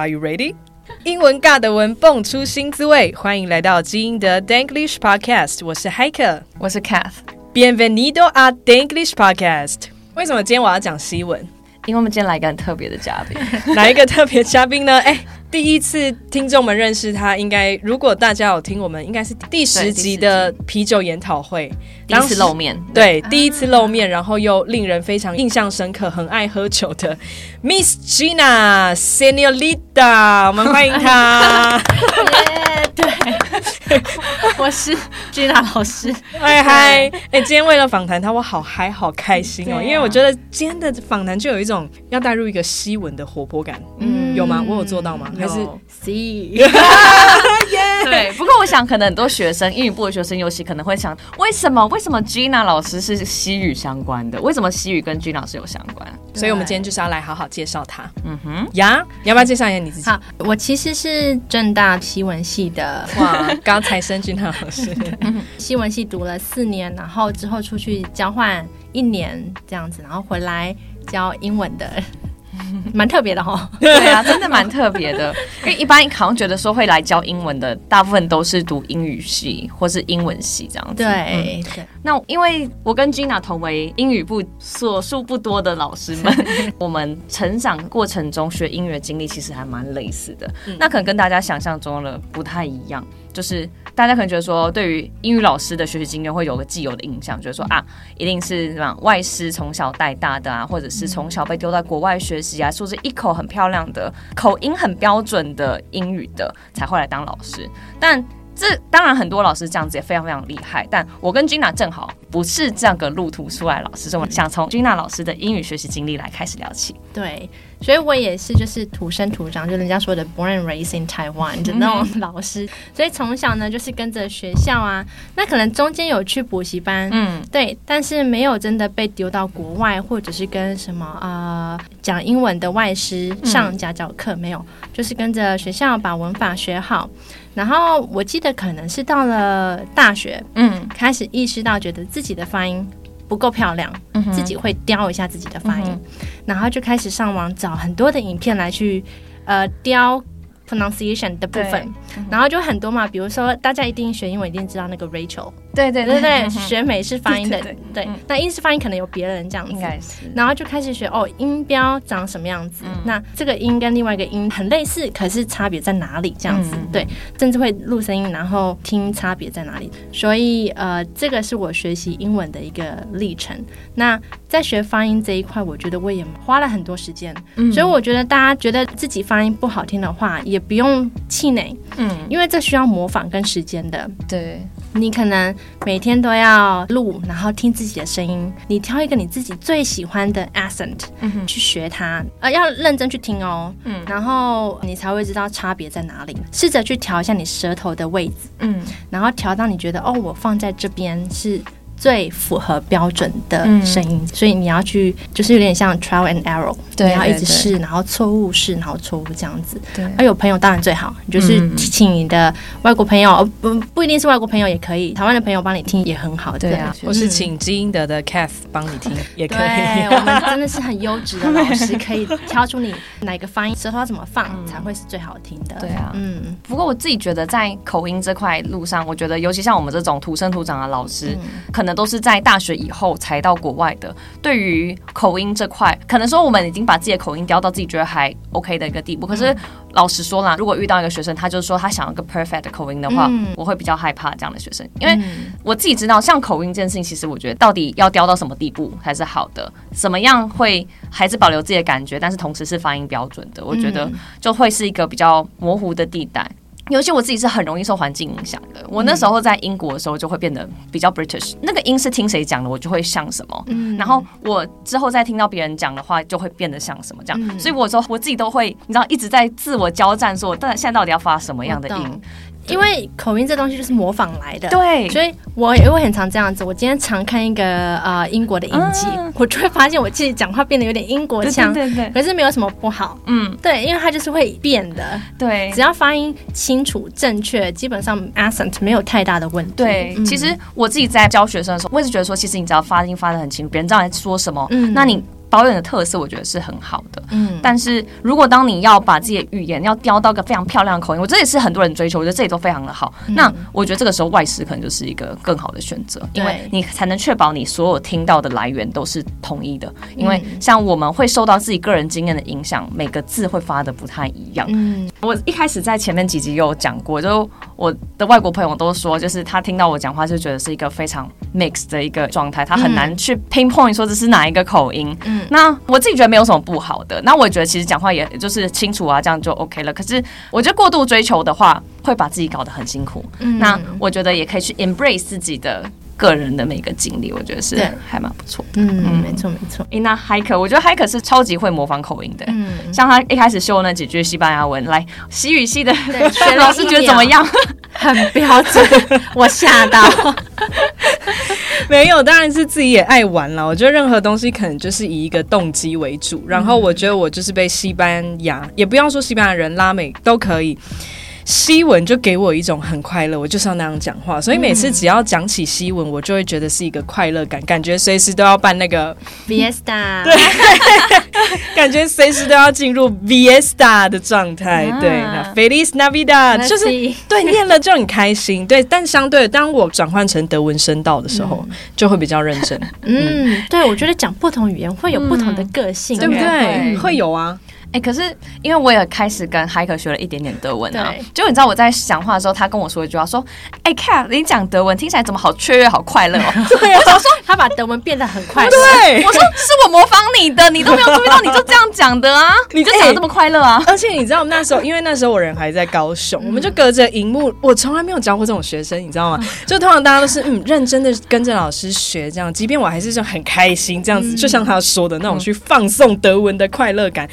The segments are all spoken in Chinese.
Are you ready？英文尬的文蹦出新滋味，欢迎来到基因的 Danglish Podcast。我是 Hiker，我是 Cath。Bienvenido a Danglish Podcast。为什么今天我要讲西文？因为我们今天来一个很特别的嘉宾。哪一个特别嘉宾呢？哎。第一次听众们认识他，应该如果大家有听，我们应该是第十集的啤酒研讨会，第一次露面，对，第一次露面，然后又令人非常印象深刻，很爱喝酒的 Miss Gina Senorita，我们欢迎她。对，我是 Gina 老师。嗨。嗨，哎，今天为了访谈他，我好嗨，好开心哦，因为我觉得今天的访谈就有一种要带入一个西文的活泼感，嗯，有吗？我有做到吗？还是？C，对。不过我想，可能很多学生英语部的学生，尤其可能会想，为什么？为什么 Gina 老师是西语相关的？为什么西语跟 Gina 老师有相关？所以我们今天就是要来好好介绍他。嗯哼，呀，你要不要介绍一下你自己？好，我其实是正大西文系的，哇，高材生 Gina 老师，西文系读了四年，然后之后出去交换一年这样子，然后回来教英文的。蛮特别的哈，对啊，真的蛮特别的。因为一般好像觉得说会来教英文的，大部分都是读英语系或是英文系这样子。对，嗯、对。那因为我跟 Gina 同为英语部所数不多的老师们，我们成长过程中学英语的经历其实还蛮类似的。嗯、那可能跟大家想象中的不太一样。就是大家可能觉得说，对于英语老师的学习经验会有个既有的印象，觉得说啊，一定是什么外师从小带大的啊，或者是从小被丢在国外学习啊，说是一口很漂亮的口音很标准的英语的才会来当老师。但这当然很多老师这样子也非常非常厉害，但我跟 Gina 正好不是这样个路途出来老师，所以我想从 Gina 老师的英语学习经历来开始聊起。对。所以我也是，就是土生土长，就人家说的 born and raised in Taiwan 的那种老师。所以从小呢，就是跟着学校啊，那可能中间有去补习班，嗯，对，但是没有真的被丢到国外，或者是跟什么啊讲英文的外师上家教课，没有，就是跟着学校把文法学好。然后我记得可能是到了大学，嗯，开始意识到觉得自己的发音。不够漂亮，嗯、自己会雕一下自己的发音，嗯、然后就开始上网找很多的影片来去，呃，雕。pronunciation 的部分，然后就很多嘛，比如说大家一定学英文一定知道那个 Rachel，对对对。对，学美式发音的，对，那英式发音可能有别人这样子，应该是，然后就开始学哦，音标长什么样子，那这个音跟另外一个音很类似，可是差别在哪里？这样子，对，甚至会录声音，然后听差别在哪里。所以呃，这个是我学习英文的一个历程。那在学发音这一块，我觉得我也花了很多时间，所以我觉得大家觉得自己发音不好听的话，也不用气馁，嗯，因为这需要模仿跟时间的。对，你可能每天都要录，然后听自己的声音，你挑一个你自己最喜欢的 accent，嗯，去学它，呃，要认真去听哦，嗯，然后你才会知道差别在哪里。试着去调一下你舌头的位置，嗯，然后调到你觉得哦，我放在这边是。最符合标准的声音，嗯、所以你要去，就是有点像 trial and error，对，你要一直试，然后错误试，然后错误这样子。对，而有朋友当然最好，你就是请你的外国朋友，不、嗯、不一定是外国朋友也可以，台湾的朋友帮你听也很好。对啊，或是请基因德的 Cath 帮你听也可以。对，我们 真的是很优质的老师，可以挑出你哪个发音，舌头要怎么放、嗯、才会是最好听的。对啊，嗯。不过我自己觉得在口音这块路上，我觉得尤其像我们这种土生土长的老师，嗯、可能。都是在大学以后才到国外的。对于口音这块，可能说我们已经把自己的口音雕到自己觉得还 OK 的一个地步。可是老实说啦，如果遇到一个学生，他就是说他想要个 perfect 的口音的话，嗯、我会比较害怕这样的学生，因为我自己知道，像口音这件事情，其实我觉得到底要雕到什么地步才是好的？怎么样会还是保留自己的感觉，但是同时是发音标准的？我觉得就会是一个比较模糊的地带。尤其我自己是很容易受环境影响的。我那时候在英国的时候就会变得比较 British，那个音是听谁讲的，我就会像什么。嗯，然后我之后再听到别人讲的话，就会变得像什么这样。嗯，所以我说我自己都会，你知道，一直在自我交战，说，但现在到底要发什么样的音？因为口音这东西就是模仿来的，对，所以我也会很常这样子。我今天常看一个呃英国的影集，嗯、我就会发现我自己讲话变得有点英国腔，对，对对对，可是没有什么不好，嗯，对，因为它就是会变的，对，只要发音清楚正确，基本上 accent 没有太大的问题。对，嗯、其实我自己在教学生的时候，我也是觉得说，其实你只要发音发的很清楚，别人知道你在说什么，嗯，那你。保有的特色，我觉得是很好的。嗯，但是如果当你要把自己的语言要雕到个非常漂亮的口音，我这也是很多人追求，我觉得这也都非常的好。嗯、那我觉得这个时候外师可能就是一个更好的选择，因为你才能确保你所有听到的来源都是统一的。因为像我们会受到自己个人经验的影响，每个字会发的不太一样。嗯，我一开始在前面几集有讲过，就我的外国朋友都说，就是他听到我讲话就觉得是一个非常 mix 的一个状态，他很难去 pinpoint 说这是哪一个口音。嗯。那我自己觉得没有什么不好的，那我觉得其实讲话也就是清楚啊，这样就 OK 了。可是我觉得过度追求的话，会把自己搞得很辛苦。嗯，那我觉得也可以去 embrace 自己的个人的每一个经历，我觉得是还蛮不错。嗯，嗯，没错没错。诶，那 Heike，我觉得 Heike 是超级会模仿口音的。嗯，像他一开始秀那几句西班牙文，来西语系的学 老师觉得怎么样？很标准，我吓到。没有，当然是自己也爱玩了。我觉得任何东西可能就是以一个动机为主，然后我觉得我就是被西班牙，也不要说西班牙人，拉美都可以。西文就给我一种很快乐，我就是要那样讲话，所以每次只要讲起西文，我就会觉得是一个快乐感，感觉随时都要办那个 Fiesta，对，感觉随时都要进入 Fiesta 的状态，啊、对，那 Feliz Navidad 就是对念了就很开心，对，但相对当我转换成德文声道的时候，嗯、就会比较认真。嗯，嗯。对，我觉得讲不同语言会有不同的个性，对不对？嗯、会有啊。哎、欸，可是因为我也开始跟 Heike 学了一点点德文啊，就你知道我在讲话的时候，他跟我说一句话，说：“哎、欸、，Kat，你讲德文听起来怎么好雀跃，好快乐哦。”对啊，我想说他把德文变得很快乐。对，我说是我模仿你的，你都没有注意到，你就这样讲的啊，你就讲得这么快乐啊。而且你知道那时候，因为那时候我人还在高雄，我们就隔着荧幕，我从来没有教过这种学生，你知道吗？就通常大家都是嗯认真的跟着老师学这样，即便我还是就很开心这样子，就像他说的那种去放送德文的快乐感。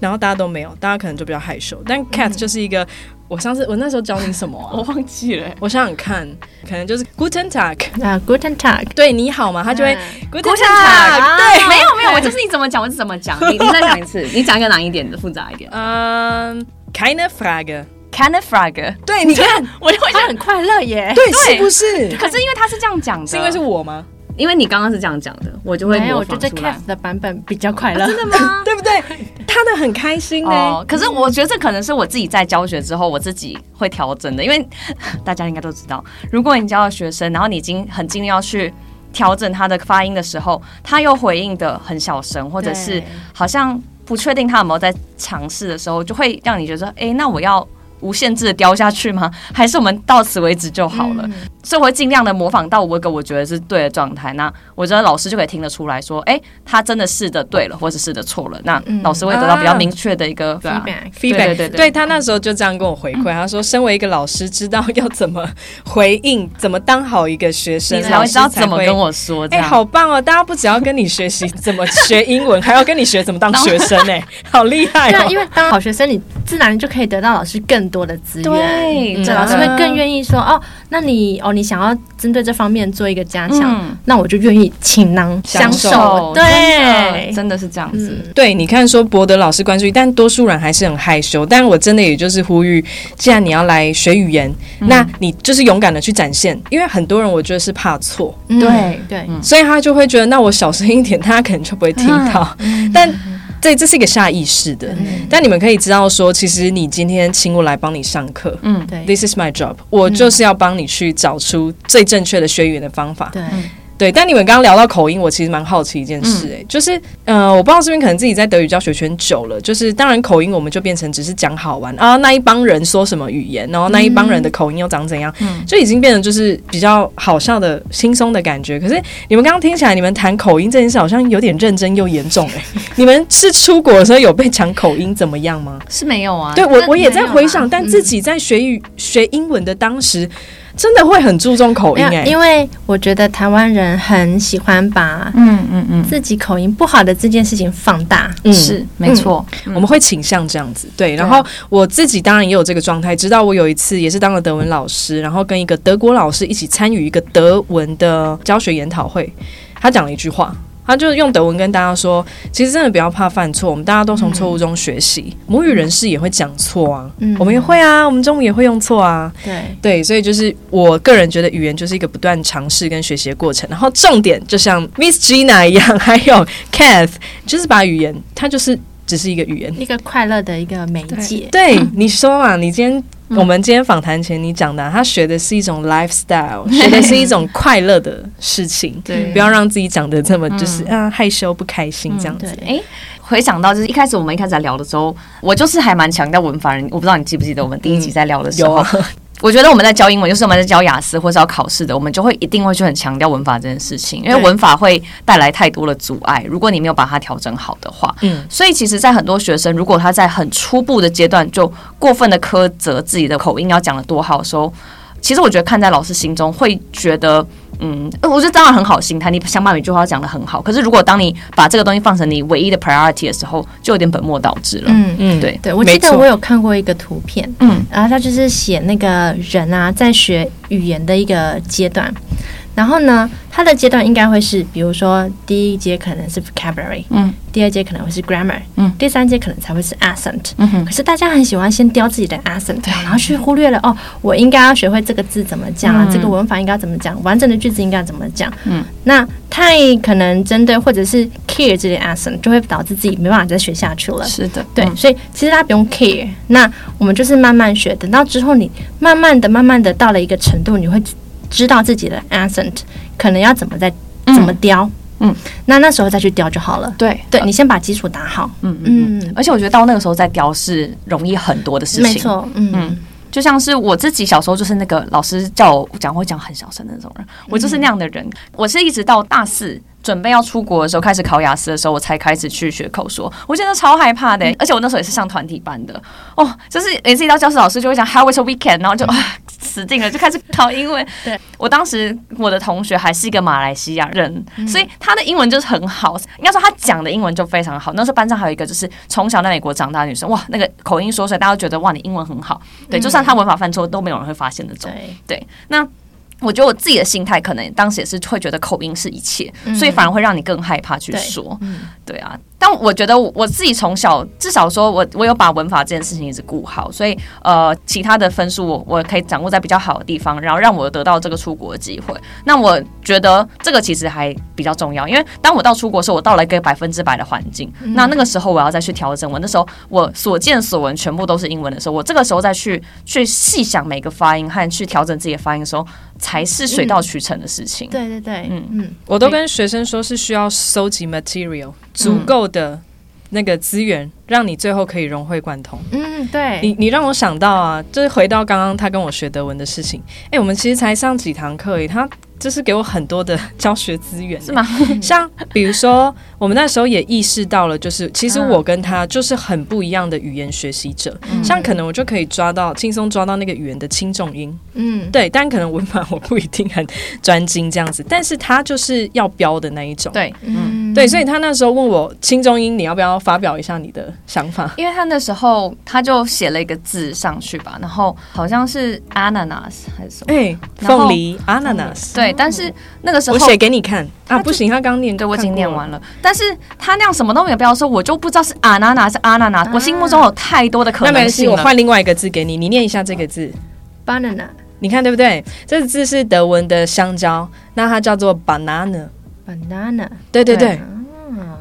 然后大家都没有，大家可能就比较害羞。但 Cat 就是一个，嗯、我上次我那时候教你什么、啊？我忘记了。我想想看，可能就是 Guten Tag 啊，Guten Tag，对你好嘛，他就会 Guten Tag。对，没有没有，我就是你怎么讲我就怎么讲。你你再讲一次，你讲一个难一点的，复杂一点。嗯，Keine Frage，Keine Frage。对，你看，我就会觉得很快乐耶。对，是不是？可是因为他是这样讲的，是因为是我吗？因为你刚刚是这样讲的，我就会。我觉得 Cat 的版本比较快乐，真的吗？对不对？他的很开心呢、欸。可是我觉得这可能是我自己在教学之后，我自己会调整的。因为 大家应该都知道，如果你教了学生，然后你已经很尽力要去调整他的发音的时候，他又回应的很小声，或者是好像不确定他有没有在尝试的时候，就会让你觉得说，哎，那我要。无限制的雕下去吗？还是我们到此为止就好了？嗯、所以我会尽量的模仿到我一个我觉得是对的状态。那我觉得老师就可以听得出来说，哎、欸，他真的试的对了，或者试的错了。那老师会得到比较明确的一个 feedback。对对对，对他那时候就这样跟我回馈，他说，身为一个老师，知道要怎么回应，怎么当好一个学生，你才会知道怎么跟我说。哎、欸，好棒哦！大家不只要跟你学习怎么学英文，还要跟你学怎么当学生，哎，好厉害哦！因为当好学生，你自然就可以得到老师更多的资源，对，这老师会更愿意说哦，那你哦，你想要针对这方面做一个加强，那我就愿意倾囊相授，对，真的是这样子。对，你看说博得老师关注，但多数人还是很害羞。但我真的也就是呼吁，既然你要来学语言，那你就是勇敢的去展现，因为很多人我觉得是怕错，对对，所以他就会觉得，那我小声一点，他可能就不会听到，但。这这是一个下意识的，嗯、但你们可以知道说，其实你今天请我来帮你上课，嗯，对，This is my job，我就是要帮你去找出最正确的学语言的方法，对。对，但你们刚刚聊到口音，我其实蛮好奇一件事，欸，哎、嗯，就是，呃，我不知道是不是可能自己在德语教学圈久了，就是当然口音我们就变成只是讲好玩啊，那一帮人说什么语言，然后那一帮人的口音又长怎样，嗯，就已经变成就是比较好笑的、轻松的感觉。可是你们刚刚听起来，你们谈口音这件事好像有点认真又严重，欸，哎，你们是出国的时候有被讲口音怎么样吗？是没有啊，对我我也在回想，但自己在学语、嗯、学英文的当时。真的会很注重口音哎，因为我觉得台湾人很喜欢把嗯嗯嗯。自己口音不好的这件事情放大，嗯，是没错，我们会倾向这样子对。然后我自己当然也有这个状态，直到我有一次也是当了德文老师，然后跟一个德国老师一起参与一个德文的教学研讨会，他讲了一句话，他就用德文跟大家说，其实真的不要怕犯错，我们大家都从错误中学习。嗯、母语人士也会讲错啊，嗯、我们也会啊，我们中文也会用错啊。对对，所以就是我个人觉得语言就是一个不断尝试跟学习的过程。然后重点就像 Miss Gina 一样，还有 Kath，就是把语言，它就是只是一个语言，一个快乐的一个媒介。对，对你说嘛，你今天。我们今天访谈前你讲的、啊，他学的是一种 lifestyle，学的是一种快乐的事情，对，不要让自己讲的这么就是、嗯、啊害羞不开心这样子。哎、嗯，回想到就是一开始我们一开始在聊的时候，我就是还蛮强调文法人，我不知道你记不记得我们第一集在聊的时候。嗯我觉得我们在教英文，就是我们在教雅思或是要考试的，我们就会一定会去很强调文法这件事情，因为文法会带来太多的阻碍。如果你没有把它调整好的话，嗯，所以其实，在很多学生如果他在很初步的阶段就过分的苛责自己的口音要讲得多好的时候，其实我觉得看在老师心中会觉得。嗯，我觉得当然很好心态，你想把每句话讲得很好。可是如果当你把这个东西放成你唯一的 priority 的时候，就有点本末倒置了。嗯嗯，对对，我记得我有看过一个图片，嗯，然后他就是写那个人啊，在学语言的一个阶段。然后呢，它的阶段应该会是，比如说第一阶可能是 vocabulary，嗯，第二阶可能会是 grammar，嗯，第三阶可能才会是 accent，嗯哼。可是大家很喜欢先雕自己的 accent，对，然后去忽略了哦，我应该要学会这个字怎么讲啊，嗯、这个文法应该怎么讲，完整的句子应该怎么讲，嗯。那太可能针对或者是 care 这些 accent，就会导致自己没办法再学下去了。是的，对，嗯、所以其实大家不用 care，那我们就是慢慢学，等到之后你慢慢的、慢慢的到了一个程度，你会。知道自己的 accent 可能要怎么再怎么雕，嗯，那那时候再去雕就好了。对，对你先把基础打好，嗯嗯，嗯，而且我觉得到那个时候再雕是容易很多的事情，没错，嗯，嗯，就像是我自己小时候就是那个老师叫我讲会讲很小声的那种人，我就是那样的人，我是一直到大四。准备要出国的时候，开始考雅思的时候，我才开始去学口说。我真的超害怕的，而且我那时候也是上团体班的哦，就是每次一到教室，老师就会讲 How was your weekend，然后就啊 死定了，就开始考英文。对，我当时我的同学还是一个马来西亚人，所以他的英文就是很好，应该说他讲的英文就非常好。那时候班上还有一个就是从小在美国长大的女生，哇，那个口音说出来，大家都觉得哇，你英文很好。对，就算他文法犯错，都没有人会发现那种。对，那。我觉得我自己的心态可能当时也是会觉得口音是一切，嗯、所以反而会让你更害怕去说。对，嗯、对啊。但我觉得我自己从小至少说我我有把文法这件事情一直顾好，所以呃其他的分数我我可以掌握在比较好的地方，然后让我得到这个出国的机会。那我觉得这个其实还比较重要，因为当我到出国的时候，我到了一个百分之百的环境，嗯、那那个时候我要再去调整。我那时候我所见所闻全部都是英文的时候，我这个时候再去去细想每个发音和去调整自己的发音的时候，才是水到渠成的事情。嗯、对对对，嗯嗯，我都跟学生说是需要收集 material 足够的那个资源，让你最后可以融会贯通。嗯，对，你你让我想到啊，就是回到刚刚他跟我学德文的事情。哎，我们其实才上几堂课而已，他。就是给我很多的教学资源，是吗？像比如说，我们那时候也意识到了，就是其实我跟他就是很不一样的语言学习者。嗯、像可能我就可以抓到轻松抓到那个语言的轻重音，嗯，对。但可能文法我不一定很专精这样子，但是他就是要标的那一种，对，嗯，对。所以他那时候问我轻重音，你要不要发表一下你的想法？因为他那时候他就写了一个字上去吧，然后好像是 ananas 还是什么？哎，凤梨 ananas，对。但是那个时候我写给你看啊，不行，他刚念，对，我已经念完了。但是他那样什么都没有标，说我就不知道是阿娜娜是阿娜娜。我心目中有太多的可能性。那没关系，我换另外一个字给你，你念一下这个字，banana。你看对不对？这个字是德文的香蕉，那它叫做 banana。banana。对对对，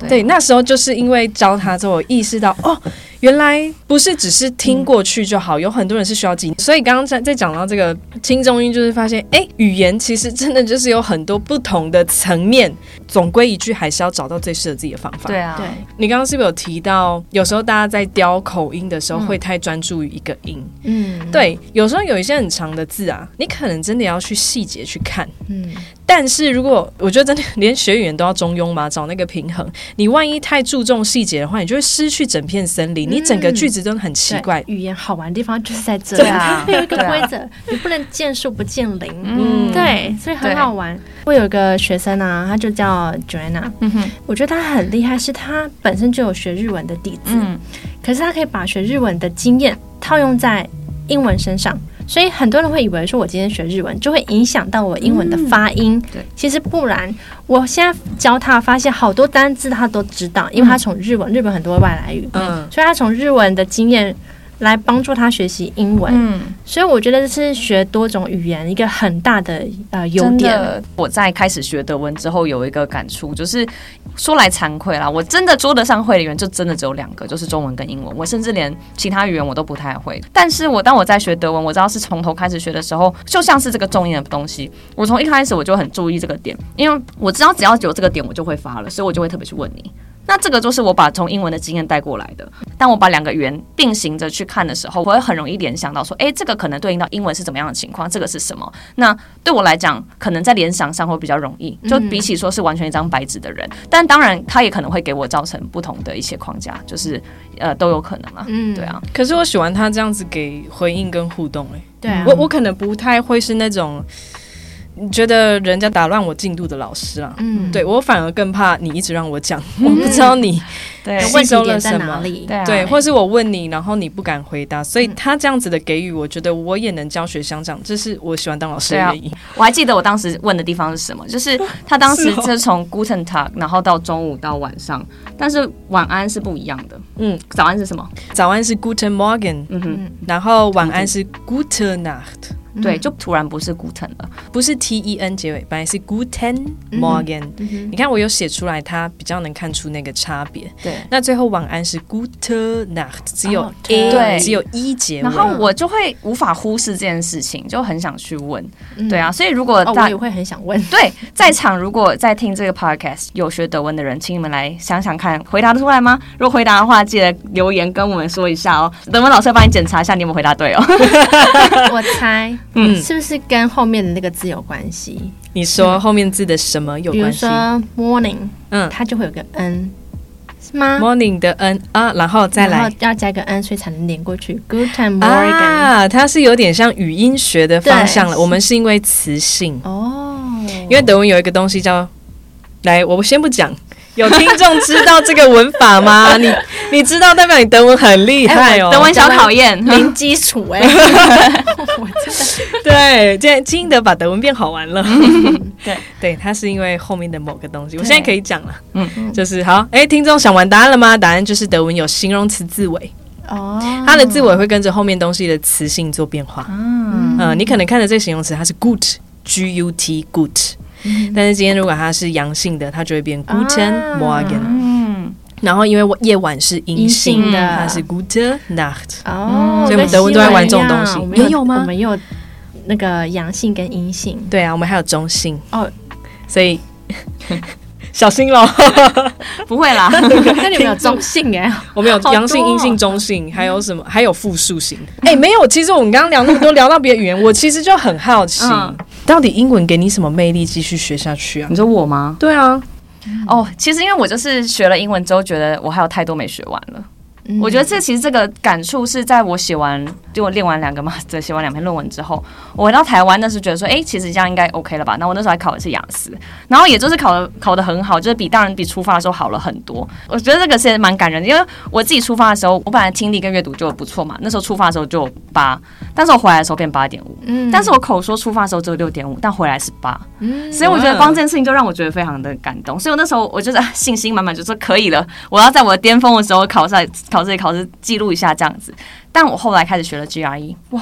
对。那时候就是因为教他之后，我意识到哦。原来不是只是听过去就好，嗯、有很多人是需要记。所以刚刚在在讲到这个轻中音，就是发现，哎，语言其实真的就是有很多不同的层面。总归一句，还是要找到最适合自己的方法。对啊，对。你刚刚是不是有提到，有时候大家在雕口音的时候，会太专注于一个音？嗯，对。有时候有一些很长的字啊，你可能真的要去细节去看。嗯。但是如果我觉得真的连学语言都要中庸嘛，找那个平衡。你万一太注重细节的话，你就会失去整片森林。你整个句子都很奇怪。语言好玩的地方就是在这里，它会 有一个规则，你不能见树不见林。嗯，对，所以很好玩。我有一个学生啊，他就叫 Joanna。嗯哼，我觉得他很厉害，是他本身就有学日文的底子。嗯，可是他可以把学日文的经验套用在英文身上。所以很多人会以为说，我今天学日文就会影响到我英文的发音。嗯、对，其实不然。我现在教他，发现好多单字他都知道，因为他从日文，日本很多外来语，嗯，所以他从日文的经验。来帮助他学习英文，嗯，所以我觉得这是学多种语言一个很大的呃优点。我在开始学德文之后，有一个感触，就是说来惭愧啦，我真的说得上会的语言就真的只有两个，就是中文跟英文。我甚至连其他语言我都不太会。但是我当我在学德文，我知道是从头开始学的时候，就像是这个重音的东西，我从一开始我就很注意这个点，因为我知道只要有这个点，我就会发了，所以我就会特别去问你。那这个就是我把从英文的经验带过来的。当我把两个语言并行着去看的时候，我会很容易联想到说，诶，这个可能对应到英文是怎么样的情况？这个是什么？那对我来讲，可能在联想上会比较容易，就比起说是完全一张白纸的人。但当然，他也可能会给我造成不同的一些框架，就是呃都有可能啊。嗯，对啊。可是我喜欢他这样子给回应跟互动，诶，对啊，我我可能不太会是那种。你觉得人家打乱我进度的老师啊？嗯，对我反而更怕你一直让我讲，嗯、我不知道你吸收了什么。对，对，对，或是我问你，然后你不敢回答，所以他这样子的给予，我觉得我也能教学相长，这是我喜欢当老师的原因。我还记得我当时问的地方是什么，就是他当时 是从 Guten Tag，然后到中午到晚上，但是晚安是不一样的。嗯，早安是什么？早安是 Guten Morgen，嗯哼，然后晚安是 Gute Nacht。对，就突然不是 Guten 了，不是 T E N 结尾，本来是 Guten Morgen。你看我有写出来，它比较能看出那个差别。对，那最后晚安是 Gute Nacht，只有 A，对，只有 E 结尾。然后我就会无法忽视这件事情，就很想去问。对啊，所以如果大我也会很想问。对，在场如果在听这个 Podcast 有学德文的人，请你们来想想看，回答得出来吗？如果回答的话，记得留言跟我们说一下哦。德文老师要帮你检查一下，你有没有回答对哦。我猜。嗯，是不是跟后面的那个字有关系？你说后面字的什么有关系？比如说 morning，嗯，它就会有个 n，是吗？morning 的 n 啊，然后再来，然后要加个 n，所以才能连过去。Good time Morgan 啊，它是有点像语音学的方向了。我们是因为词性哦，因为德文有一个东西叫，来，我先不讲。有听众知道这个文法吗？你你知道代表你德文很厉害哦，德文小考验零基础哎。对，现在金德把德文变好玩了。对对，它是因为后面的某个东西，我现在可以讲了。嗯，就是好。哎，听众想完答案了吗？答案就是德文有形容词字尾哦，它的字尾会跟着后面东西的词性做变化。嗯嗯，你可能看的这个形容词它是 gut，G U T 但是今天如果它是阳性的，它就会变 Guten Morgen。嗯，然后因为夜晚是阴性的，它是 Gute Nacht。哦，所以我们德文都在玩这种东西，也有吗？我们有那个阳性跟阴性。对啊，我们还有中性。哦，所以小心喽，不会啦。那你们有中性哎？我们有阳性、阴性、中性，还有什么？还有复数型。哎，没有。其实我们刚刚聊那么多，聊到别的语言，我其实就很好奇。到底英文给你什么魅力继续学下去啊？你说我吗？对啊，哦，其实因为我就是学了英文之后，觉得我还有太多没学完了。嗯、我觉得这其实这个感触是在我写完，就我练完两个嘛，这写完两篇论文之后，我回到台湾那时候觉得说，哎、欸，其实这样应该 OK 了吧？那我那时候还考的是雅思，然后也就是考的考的很好，就是比当然比出发的时候好了很多。我觉得这个是蛮感人的，因为我自己出发的时候，我本来听力跟阅读就不错嘛，那时候出发的时候就八，但是我回来的时候变八点五，嗯，但是我口说出发的时候只有六点五，但回来是八，嗯，所以我觉得光这件事情就让我觉得非常的感动，所以我那时候我就是信心满满，就说可以了，我要在我的巅峰的时候考上考这里考试记。录一下这样子，但我后来开始学了 GRE，哇！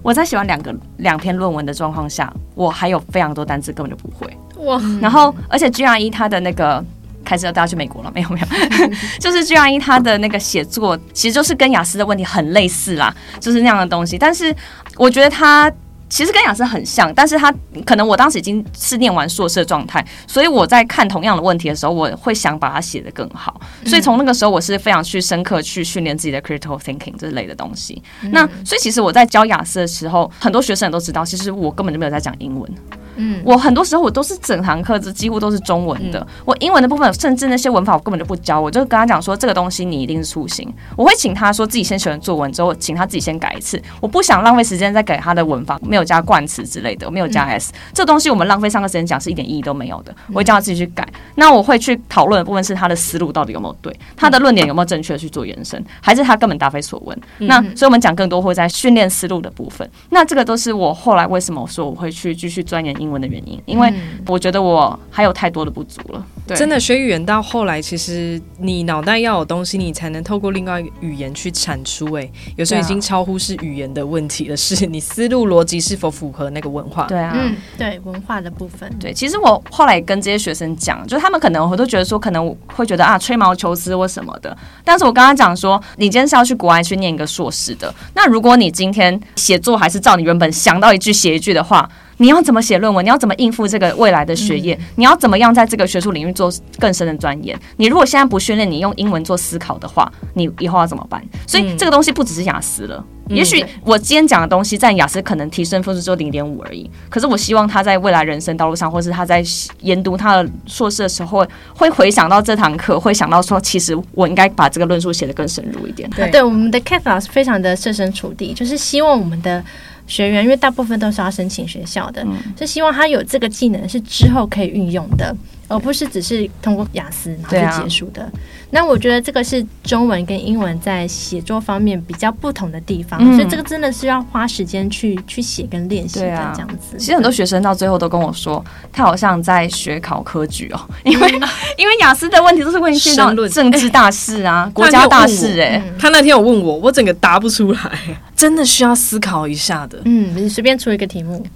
我在写完两个两篇论文的状况下，我还有非常多单词根本就不会哇！然后，而且 GRE 它的那个开始要带他去美国了，没有没有，就是 GRE 它的那个写作其实就是跟雅思的问题很类似啦，就是那样的东西，但是我觉得它。其实跟雅思很像，但是他可能我当时已经是念完硕士的状态，所以我在看同样的问题的时候，我会想把它写得更好。所以从那个时候，我是非常去深刻去训练自己的 critical thinking 这类的东西。那所以其实我在教雅思的时候，很多学生都知道，其实我根本就没有在讲英文。嗯，我很多时候我都是整堂课这几乎都是中文的，我英文的部分甚至那些文法我根本就不教，我就跟他讲说这个东西你一定是粗心，我会请他说自己先写完作文之后，请他自己先改一次，我不想浪费时间再给他的文法没有有加冠词之类的，我没有加 s，、嗯、这东西我们浪费上课时间讲是一点意义都没有的。我会叫他自己去改。那我会去讨论的部分是他的思路到底有没有对，他的论点有没有正确的去做延伸，还是他根本答非所问。那所以我们讲更多会在训练思路的部分。那这个都是我后来为什么说我会去继续钻研英文的原因，因为我觉得我还有太多的不足了。对，真的学语言到后来，其实你脑袋要有东西，你才能透过另外一个语言去产出。哎，有时候已经超乎是语言的问题了，是你思路逻辑是否符合那个文化？对啊，嗯，对文化的部分。对，其实我后来跟这些学生讲，就他们可能我都觉得说，可能会觉得啊，吹毛求疵或什么的。但是我刚刚讲说，你今天是要去国外去念一个硕士的，那如果你今天写作还是照你原本想到一句写一句的话。你要怎么写论文？你要怎么应付这个未来的学业？嗯、你要怎么样在这个学术领域做更深的钻研？你如果现在不训练你用英文做思考的话，你以后要怎么办？所以这个东西不只是雅思了。嗯、也许我今天讲的东西在雅思可能提升分数只有零点五而已。可是我希望他在未来人生道路上，或是他在研读他的硕士的时候，会回想到这堂课，会想到说，其实我应该把这个论述写得更深入一点。对，对，我们的 Kate 老师非常的设身处地，就是希望我们的。学员因为大部分都是要申请学校的，是希望他有这个技能是之后可以运用的。而不是只是通过雅思然后就结束的。啊、那我觉得这个是中文跟英文在写作方面比较不同的地方，嗯、所以这个真的是要花时间去去写跟练习的这样子。其实很多学生到最后都跟我说，他好像在学考科举哦，因为、嗯、因为雅思的问题都是问一些政治大事啊、欸、国家大事哎、欸。他那天有问我，我整个答不出来，真的需要思考一下的。嗯，你随便出一个题目。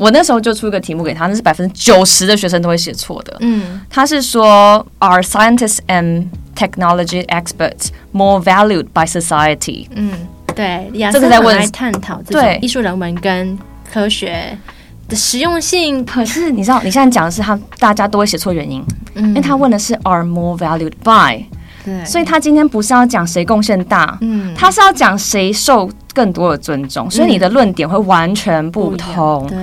我那时候就出一个题目给他，那是百分之九十的学生都会写错的。嗯，他是说，Are scientists and technology experts more valued by society？嗯，对，这个在问来探讨这种艺术人文跟科学的实用性。可是你知道，你现在讲的是他大家都会写错原因，嗯，因为他问的是 Are more valued by？对，所以他今天不是要讲谁贡献大，嗯，他是要讲谁受更多的尊重，所以你的论点会完全不同。对，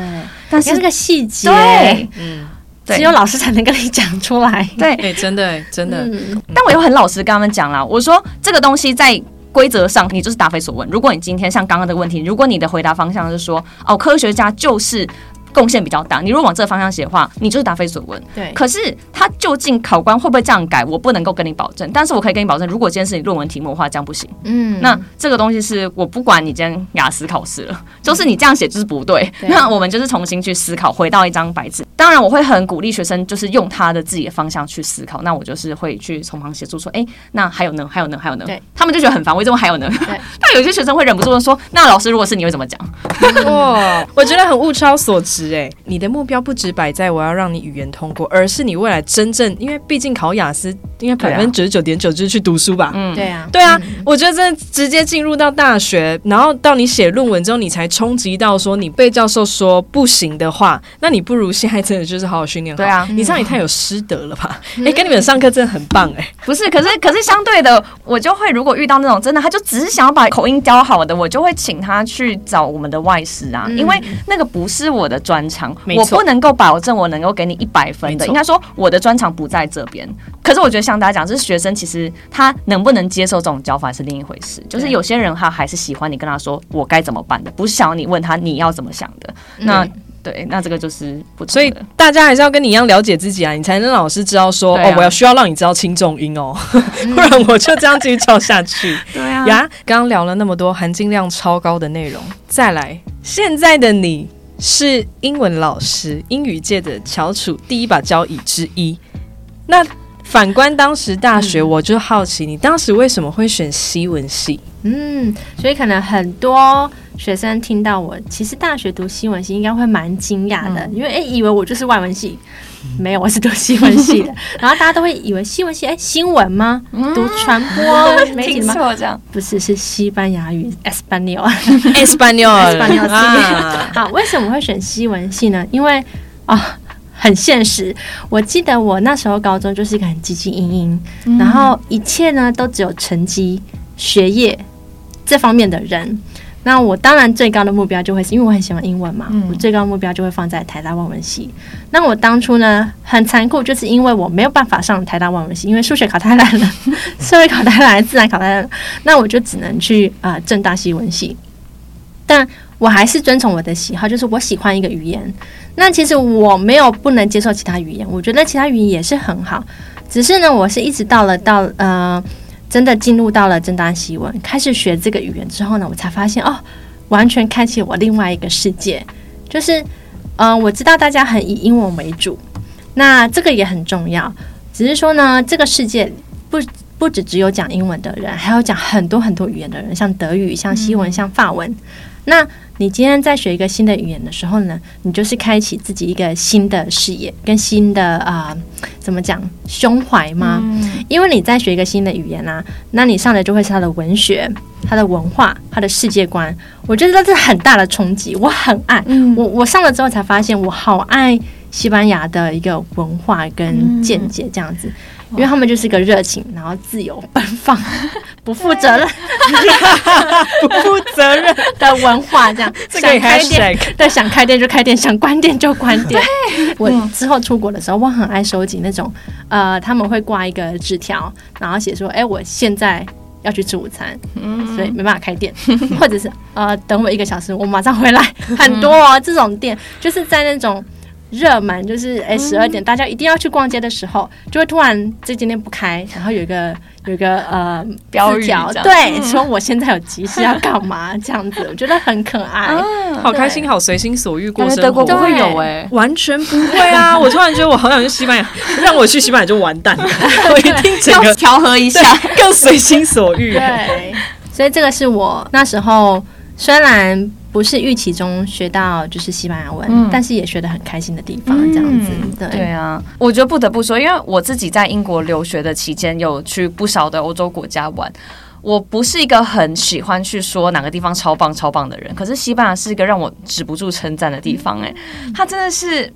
但是这个细节，对，嗯，只有老师才能跟你讲出来。对，哎，真的，真的。但我又很老实跟他们讲了，我说这个东西在规则上你就是答非所问。如果你今天像刚刚的问题，如果你的回答方向是说哦，科学家就是。贡献比较大，你如果往这个方向写的话，你就是答非所问。对，可是他究竟考官会不会这样改，我不能够跟你保证。但是我可以跟你保证，如果今天是你论文题目的话，这样不行。嗯，那这个东西是我不管你今天雅思考试了，就是你这样写就是不对。对，那我们就是重新去思考，回到一张白纸。当然，我会很鼓励学生，就是用他的自己的方向去思考。那我就是会去从旁协助说，哎、欸，那还有呢？还有呢？还有呢？对，他们就觉得很烦，为什么还有呢？对，但有些学生会忍不住的说，那老师如果是你会怎么讲？哇，我觉得很物超所值哎、欸，你的目标不止摆在我要让你语言通过，而是你未来真正，因为毕竟考雅思，应该百分之九十九点九就是去读书吧？嗯，对啊，对啊，嗯、我觉得这直接进入到大学，然后到你写论文之后，你才冲击到说你被教授说不行的话，那你不如现在真的就是好好训练。对啊，你这样也太有师德了吧？哎、嗯，跟你们上课真的很棒哎、欸。不是，可是可是相对的，我就会如果遇到那种真的，他就只是想要把口音教好的，我就会请他去找我们的外师啊，嗯、因为那个不是我的专长，没错，我不能够保证我能够给你一百分的。应该说我的专长不在这边。可是我觉得像大家讲，就是学生其实他能不能接受这种教法是另一回事。就是有些人他还是喜欢你跟他说我该怎么办的，不是想要你问他你要怎么想的。那。嗯对，那这个就是不，所以大家还是要跟你一样了解自己啊，你才能让老师知道说，啊、哦，我要需要让你知道轻重音哦，不然我就这样继续教下去。对啊，呀，刚刚聊了那么多含金量超高的内容，再来，现在的你是英文老师，英语界的翘楚，第一把交椅之一。那反观当时大学，我就好奇，你当时为什么会选西文系？嗯，所以可能很多。学生听到我其实大学读西文系，应该会蛮惊讶的，嗯、因为诶、欸，以为我就是外文系，没有，我是读新闻系的。然后大家都会以为新闻系诶、欸，新闻吗？嗯、读传播 媒体吗？这样不是，是西班牙语 Espanol，Espanol，Espanol 好，为什么会选新闻系呢？因为啊、哦，很现实。我记得我那时候高中就是一个很汲汲营营，嗯、然后一切呢都只有成绩、学业这方面的人。那我当然最高的目标就会是因为我很喜欢英文嘛，嗯、我最高的目标就会放在台大外文系。那我当初呢很残酷，就是因为我没有办法上台大外文系，因为数学考太烂了，社会考太烂，自然考太烂，那我就只能去啊、呃、政大西文系。但我还是遵从我的喜好，就是我喜欢一个语言。那其实我没有不能接受其他语言，我觉得其他语言也是很好。只是呢，我是一直到了到呃，真的进入到了正大西文，开始学这个语言之后呢，我才发现哦，完全开启我另外一个世界。就是嗯、呃，我知道大家很以英文为主，那这个也很重要。只是说呢，这个世界不不只只有讲英文的人，还有讲很多很多语言的人，像德语、像西文、像法文。那你今天在学一个新的语言的时候呢，你就是开启自己一个新的视野跟新的啊、呃，怎么讲胸怀吗？嗯、因为你在学一个新的语言啊，那你上来就会是他的文学、他的文化、他的世界观。我觉得这是很大的冲击，我很爱。嗯、我我上了之后才发现，我好爱西班牙的一个文化跟见解这样子。因为他们就是一个热情，然后自由奔放，不负责任，不负责任的文化，这样想开店，对，想开店就开店，想关店就关店。我之后出国的时候，我很爱收集那种，呃，他们会挂一个纸条，然后写说，哎，我现在要去吃午餐，所以没办法开店，或者是呃，等我一个小时，我马上回来。很多哦，这种店就是在那种。热门就是哎，十二点大家一定要去逛街的时候，就会突然这间店不开，然后有一个有一个呃标语，对，说我现在有急事要干嘛这样子，我觉得很可爱，好开心，好随心所欲过生活。德国不会有哎，完全不会啊！我突然觉得我好想去西班牙，让我去西班牙就完蛋了，我一定整个调和一下，更随心所欲。对，所以这个是我那时候虽然。不是预期中学到就是西班牙文，嗯、但是也学得很开心的地方，这样子。嗯、对对啊，我觉得不得不说，因为我自己在英国留学的期间，有去不少的欧洲国家玩。我不是一个很喜欢去说哪个地方超棒超棒的人，可是西班牙是一个让我止不住称赞的地方。哎，它真的是。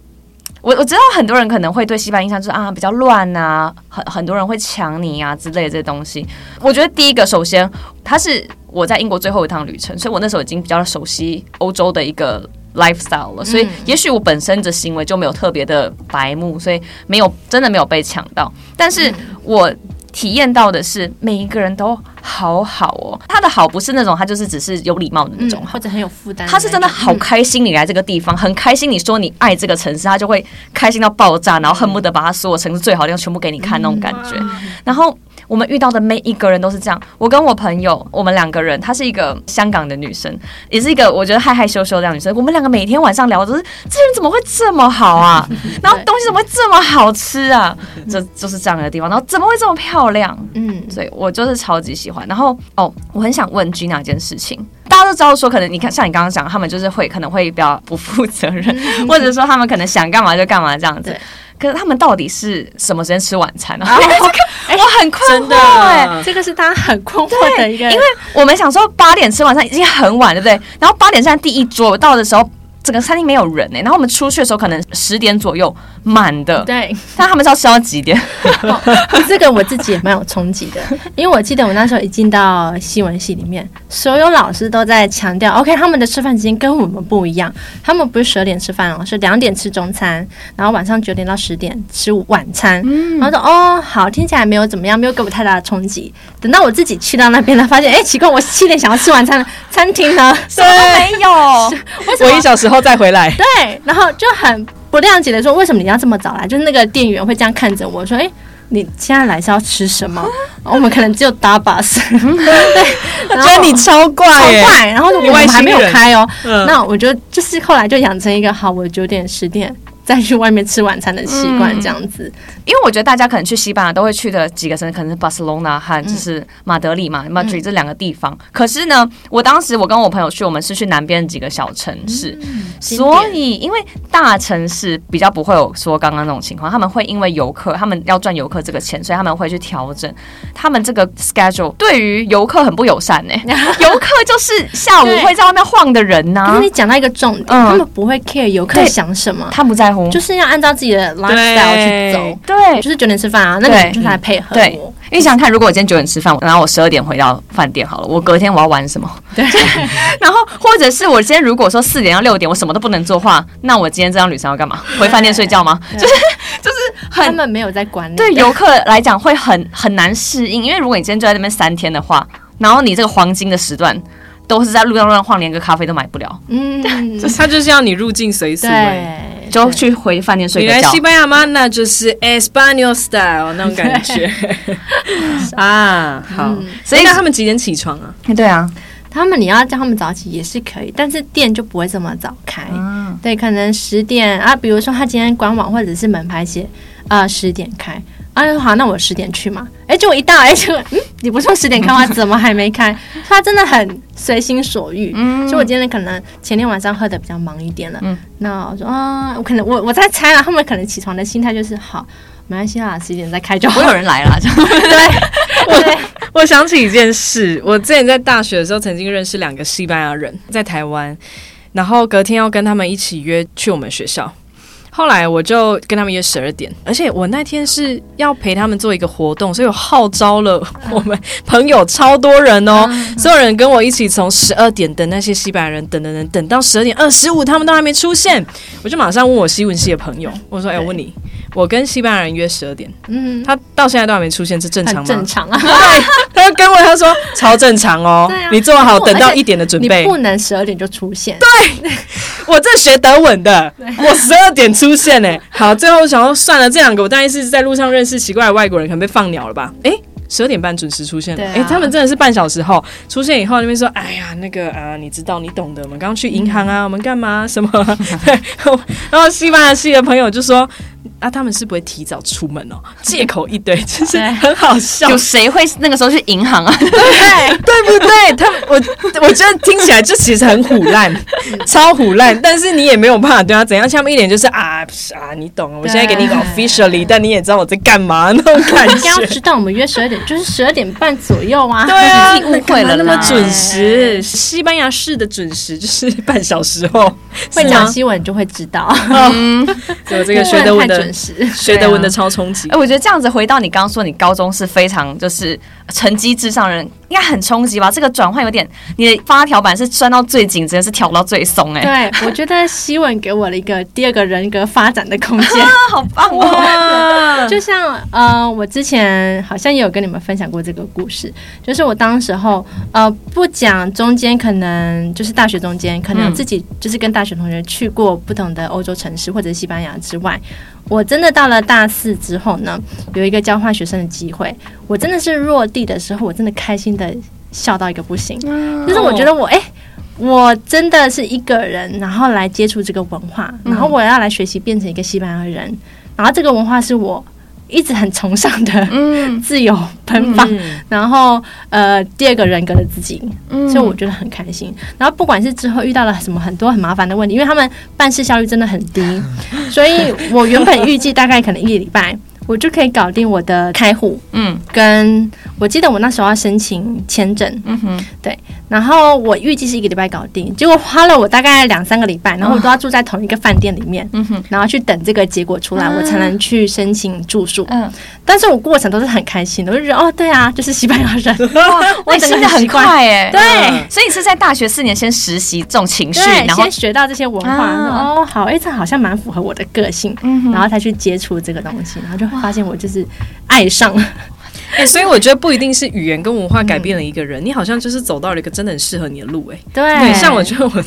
我我知道很多人可能会对西班牙印象就是啊比较乱啊，很很多人会抢你啊之类的这些东西。我觉得第一个，首先它是我在英国最后一趟旅程，所以我那时候已经比较熟悉欧洲的一个 lifestyle 了，所以也许我本身的行为就没有特别的白目，所以没有真的没有被抢到。但是我。体验到的是每一个人都好好哦，他的好不是那种他就是只是有礼貌的那种，或者很有负担。他是真的好开心你来这个地方，很开心你说你爱这个城市，他就会开心到爆炸，然后恨不得把他所有城市最好的地方全部给你看那种感觉，然后。我们遇到的每一个人都是这样。我跟我朋友，我们两个人，她是一个香港的女生，也是一个我觉得害害羞羞的女生。我们两个每天晚上聊，就是这人怎么会这么好啊？然后东西怎么会这么好吃啊？这就是这样的地方。然后怎么会这么漂亮？嗯，所以我就是超级喜欢。然后哦，我很想问 Gina 一件事情。大家都知道说，可能你看像你刚刚讲，他们就是会可能会比较不负责任，或者说他们可能想干嘛就干嘛这样子。可是他们到底是什么时间吃晚餐呢？我很困惑哎，这个是大家很困惑的一个，因为我们想说八点吃晚餐已经很晚，对不对？然后八点现在第一桌到的时候。整个餐厅没有人呢、欸，然后我们出去的时候可能十点左右满的。对，但他们是要吃到几点？哦、这个我自己也蛮有冲击的，因为我记得我那时候一进到新闻系里面，所有老师都在强调，OK，他们的吃饭时间跟我们不一样，他们不是十二点吃饭哦，是两点吃中餐，然后晚上九点到十点吃晚餐。嗯，然后说哦，好，听起来没有怎么样，没有给我太大的冲击。等到我自己去到那边呢，发现哎，奇怪，我七点想要吃晚餐的餐厅呢，什么都没有。我一小时后再回来，对，然后就很不谅解的说：“为什么你要这么早来？”就是那个店员会这样看着我说：“哎，你现在来是要吃什么？我们可能只有 tapas。”对，我觉得你超怪，超怪。然后我们还没有开哦，那我就就是后来就养成一个好，我九点十点。再去外面吃晚餐的习惯，这样子，因为我觉得大家可能去西班牙都会去的几个城市，可能是巴塞隆纳和就是马德里嘛，马德里这两个地方。可是呢，我当时我跟我朋友去，我们是去南边几个小城市，所以因为大城市比较不会有说刚刚那种情况，他们会因为游客，他们要赚游客这个钱，所以他们会去调整。他们这个 schedule，对于游客很不友善呢。游客就是下午会在外面晃的人呐。跟你讲到一个重点，他们不会 care 游客想什么，他不在乎。就是要按照自己的 lifestyle 去走，对，就是九点吃饭啊，那你就是来配合我。对，因为你想想看，如果我今天九点吃饭，然后我十二点回到饭店好了，我隔天我要玩什么？对，然后或者是我今天如果说四点到六点我什么都不能做的话，那我今天这趟旅程要干嘛？回饭店睡觉吗？就是就是很他们没有在管理，对游客来讲会很很难适应，因为如果你今天就在那边三天的话，然后你这个黄金的时段。都是在路上乱晃，连个咖啡都买不了。嗯，他就是要你入境随俗，就去回饭店睡觉。你来西班牙吗？那就是 Espanol style 那种感觉 啊。好，所以那他们几点起床啊？对啊。他们你要叫他们早起也是可以，但是店就不会这么早开。嗯、对，可能十点啊，比如说他今天官网或者是门牌写啊十点开，啊好，那我十点去嘛。哎，就我一到哎就嗯，你不说十点开吗，怎么还没开？他真的很随心所欲。嗯，所以我今天可能前天晚上喝的比较忙一点了。嗯，那我说啊，我可能我我在猜了，他们可能起床的心态就是好。没关系啦，十一点再开就好。会有人来了，对。我我想起一件事，我之前在大学的时候曾经认识两个西班牙人，在台湾，然后隔天要跟他们一起约去我们学校。后来我就跟他们约十二点，而且我那天是要陪他们做一个活动，所以我号召了我们朋友超多人哦，所有人跟我一起从十二点等那些西班牙人等等等，等到十二点二十五，他们都还没出现，我就马上问我西文系的朋友，我说：“哎，我问你。”我跟西班牙人约十二点，嗯，他到现在都还没出现，是正常吗？正常啊，对，他就跟我他说超正常哦，啊、你做好等到一点的准备，你不能十二点就出现。对，我这学德文的，我十二点出现呢。好，最后我想说算了，这两个我当然是在路上认识奇怪的外国人，可能被放鸟了吧？哎。十二点半准时出现了，哎、啊欸，他们真的是半小时后出现以后，那边说，哎呀，那个啊，你知道，你懂的，我们刚刚去银行啊，我们干嘛？什么？然后西班牙系的朋友就说。啊，他们是不会提早出门哦，借口一堆，就是很好笑。有谁会那个时候去银行啊？对对不对？他们我我觉得听起来就其实很虎烂，超虎烂。但是你也没有办法对他怎样，下面一点就是啊啊，你懂，我现在给你搞 officially，但你也知道我在干嘛那种感觉。你要知道，我们约十二点，就是十二点半左右啊。对啊，你误会了，那么准时，西班牙式的准时就是半小时后。会讲西文就会知道，嗯，有这个学德文的。学德文的超冲击，哎，我觉得这样子回到你刚刚说，你高中是非常就是成绩至上人，应该很冲击吧？这个转换有点，你的发条板是拴到最紧，真的是调到最松，哎。对，我觉得西文给我了一个第二个人格发展的空间，好棒哦！就像呃，我之前好像也有跟你们分享过这个故事，就是我当时候呃，不讲中间可能就是大学中间可能自己就是跟大学同学去过不同的欧洲城市或者西班牙之外。我真的到了大四之后呢，有一个交换学生的机会，我真的是落地的时候，我真的开心的笑到一个不行。就是我觉得我哎、欸，我真的是一个人，然后来接触这个文化，然后我要来学习变成一个西班牙人，然后这个文化是我。一直很崇尚的，自由奔放，嗯、然后呃，第二个人格的自己，嗯、所以我觉得很开心。然后不管是之后遇到了什么很多很麻烦的问题，因为他们办事效率真的很低，所以我原本预计大概可能一个礼拜。我就可以搞定我的开户，嗯，跟我记得我那时候要申请签证，嗯哼，对，然后我预计是一个礼拜搞定，结果花了我大概两三个礼拜，然后我都要住在同一个饭店里面，嗯哼，然后去等这个结果出来，我才能去申请住宿，嗯，但是我过程都是很开心的，我就觉得哦，对啊，就是西班牙人，哇，我真的很快哎，对，所以你是在大学四年先实习这种情绪，然后先学到这些发现我就是爱上。了，哎，所以我觉得不一定是语言跟文化改变了一个人，你好像就是走到了一个真的很适合你的路，哎，对，像我觉得我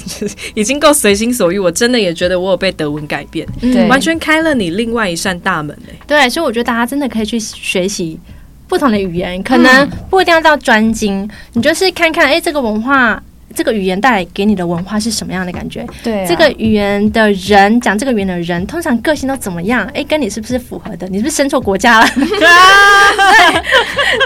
已经够随心所欲，我真的也觉得我有被德文改变，对，完全开了你另外一扇大门，哎，对，所以我觉得大家真的可以去学习不同的语言，可能不一定要到专精，你就是看看，哎，这个文化。这个语言带来给你的文化是什么样的感觉？对、啊，这个语言的人讲这个语言的人，通常个性都怎么样？哎，跟你是不是符合的？你是不是生错国家了？对啊，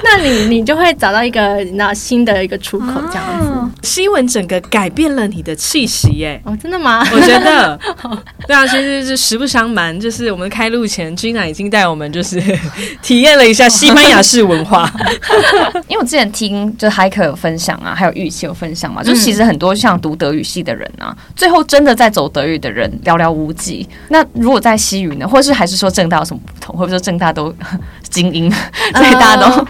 那你你就会找到一个那新的一个出口，这样子。啊、西文整个改变了你的气息，耶！哦，真的吗？我觉得，对啊，其实是实不相瞒，就是我们开录前，Gina 已经带我们就是 体验了一下西班牙式文化。因为我之前听就海可有分享啊，还有玉琪有分享嘛，就是。其实很多像读德语系的人啊，最后真的在走德语的人寥寥无几。那如果在西语呢，或是还是说正大有什么不同？或者说正大都精英，所以大家都、呃、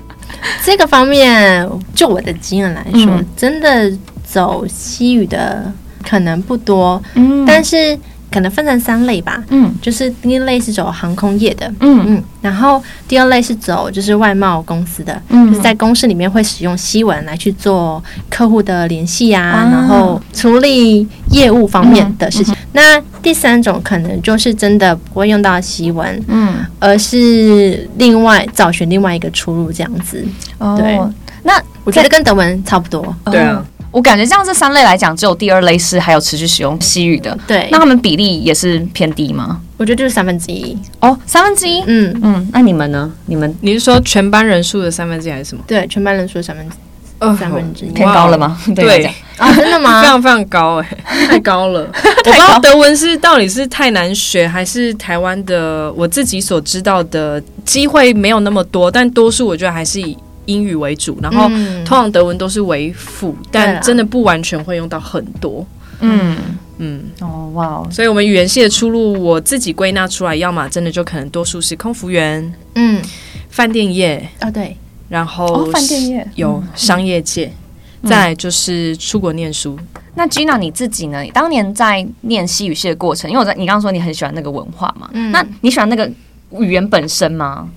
这个方面，就我的经验来说，嗯、真的走西语的可能不多。嗯，但是可能分成三类吧。嗯，就是第一类是走航空业的，嗯。嗯，然后第二类是走就是外贸公司的，嗯，就是在公司里面会使用西文来去做客户的联系啊，啊。然后处理业务方面的事情。嗯嗯、那第三种可能就是真的不会用到西文，嗯，而是另外找寻另外一个出路这样子。哦，对，那我觉得跟德文差不多。对啊。我感觉这样这三类来讲，只有第二类是还有持续使用西语的。对，那他们比例也是偏低吗？我觉得就是三分之一哦，三分之一。嗯嗯，那你们呢？你们你是说全班人数的三分之一还是什么？对，全班人数的三分之一。呃，三分之一偏高了吗？对啊，真的吗？非常非常高哎，太高了。我不知道德文是到底是太难学，还是台湾的我自己所知道的机会没有那么多，但多数我觉得还是以。英语为主，然后通常德文都是为辅，嗯、但真的不完全会用到很多。嗯。嗯，哦哇，所以我们语言系的出路，我自己归纳出来，要么真的就可能多数是空服员，嗯，饭店业啊、哦、对，然后饭店业。有商业界，嗯、再就是出国念书。那 Gina 你自己呢？你当年在念西语系的过程，因为我在你刚刚说你很喜欢那个文化嘛，嗯，那你喜欢那个语言本身吗？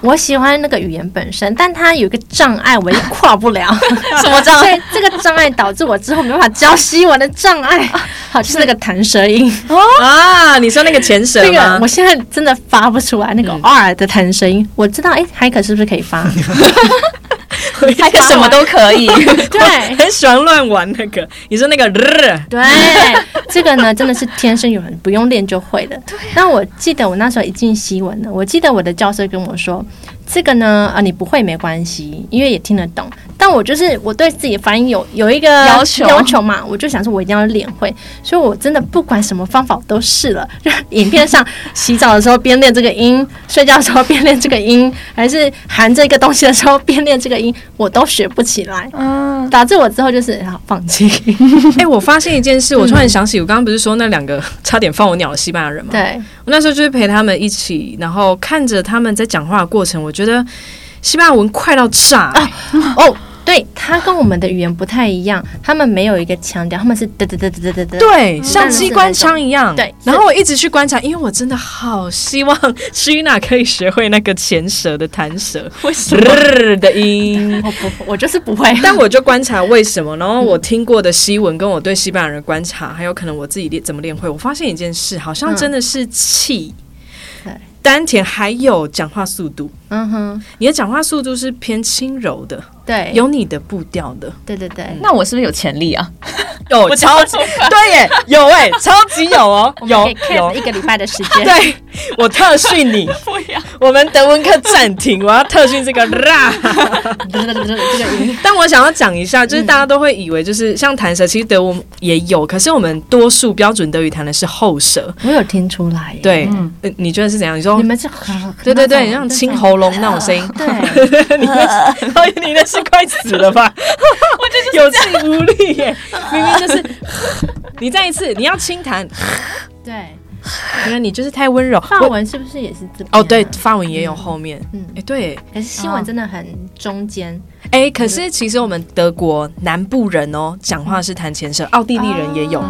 我喜欢那个语言本身，但它有一个障碍，我也跨不了。什么障碍？这个障碍导致我之后没办法教西文的障碍。好，就是那个弹舌音。哦啊，你说那个前舌吗？那个，我现在真的发不出来那个 R 的弹舌音。我知道，哎，海可是不是可以发？海可什么都可以。对，很喜欢乱玩那个。你说那个？对，这个呢，真的是天生有人，不用练就会的。那我记得我那时候一进西文呢，我记得我的教授跟我说。这个呢，啊，你不会没关系，因为也听得懂。但我就是我对自己的发音有有一个要求要求嘛，我就想说我一定要练会，所以我真的不管什么方法都试了。就 影片上 洗澡的时候边练这个音，睡觉的时候边练这个音，还是含这个东西的时候边练这个音，我都学不起来。嗯，导致我之后就是好放弃。哎、欸，我发现一件事，我突然想起，我刚刚不是说那两个差点放我鸟的西班牙人吗？对，我那时候就是陪他们一起，然后看着他们在讲话的过程，我觉得西班牙文快到炸、欸、啊！哦。对，它跟我们的语言不太一样，他们没有一个腔调，他们是嘚嘚嘚嘚嘚嘚嘚，对，像机关枪一样。对，然后我一直去观察，因为我真的好希望 Gina 可以学会那个前舌的弹舌，为什么的音？我不，我就是不会。但我就观察为什么，然后我听过的西文，跟我对西班牙人观察，还有可能我自己练怎么练会，我发现一件事，好像真的是气。丹田还有讲话速度，嗯哼，你的讲话速度是偏轻柔的，对，有你的步调的，对对对。那我是不是有潜力啊？有超级对耶，有哎，超级有哦，有有。一个礼拜的时间，对 我特训你，不要，我们德文课暂停，我要特训这个啦，这个音。但我想要讲一下，就是大家都会以为就是像弹舌，其实德文也有，可是我们多数标准德语弹的是后舌，我有听出来，对，你觉得是怎样？你说你们是对对对，像清喉咙那种声音，对，你的你那是快死了吧？我就是有气无力耶，明明。就是你再一次，你要轻弹，对，因为你就是太温柔。法文是不是也是这？哦，对，法文也有后面，嗯，哎，对，可是西文真的很中间。哎，可是其实我们德国南部人哦，讲话是谈前舌，奥地利人也有。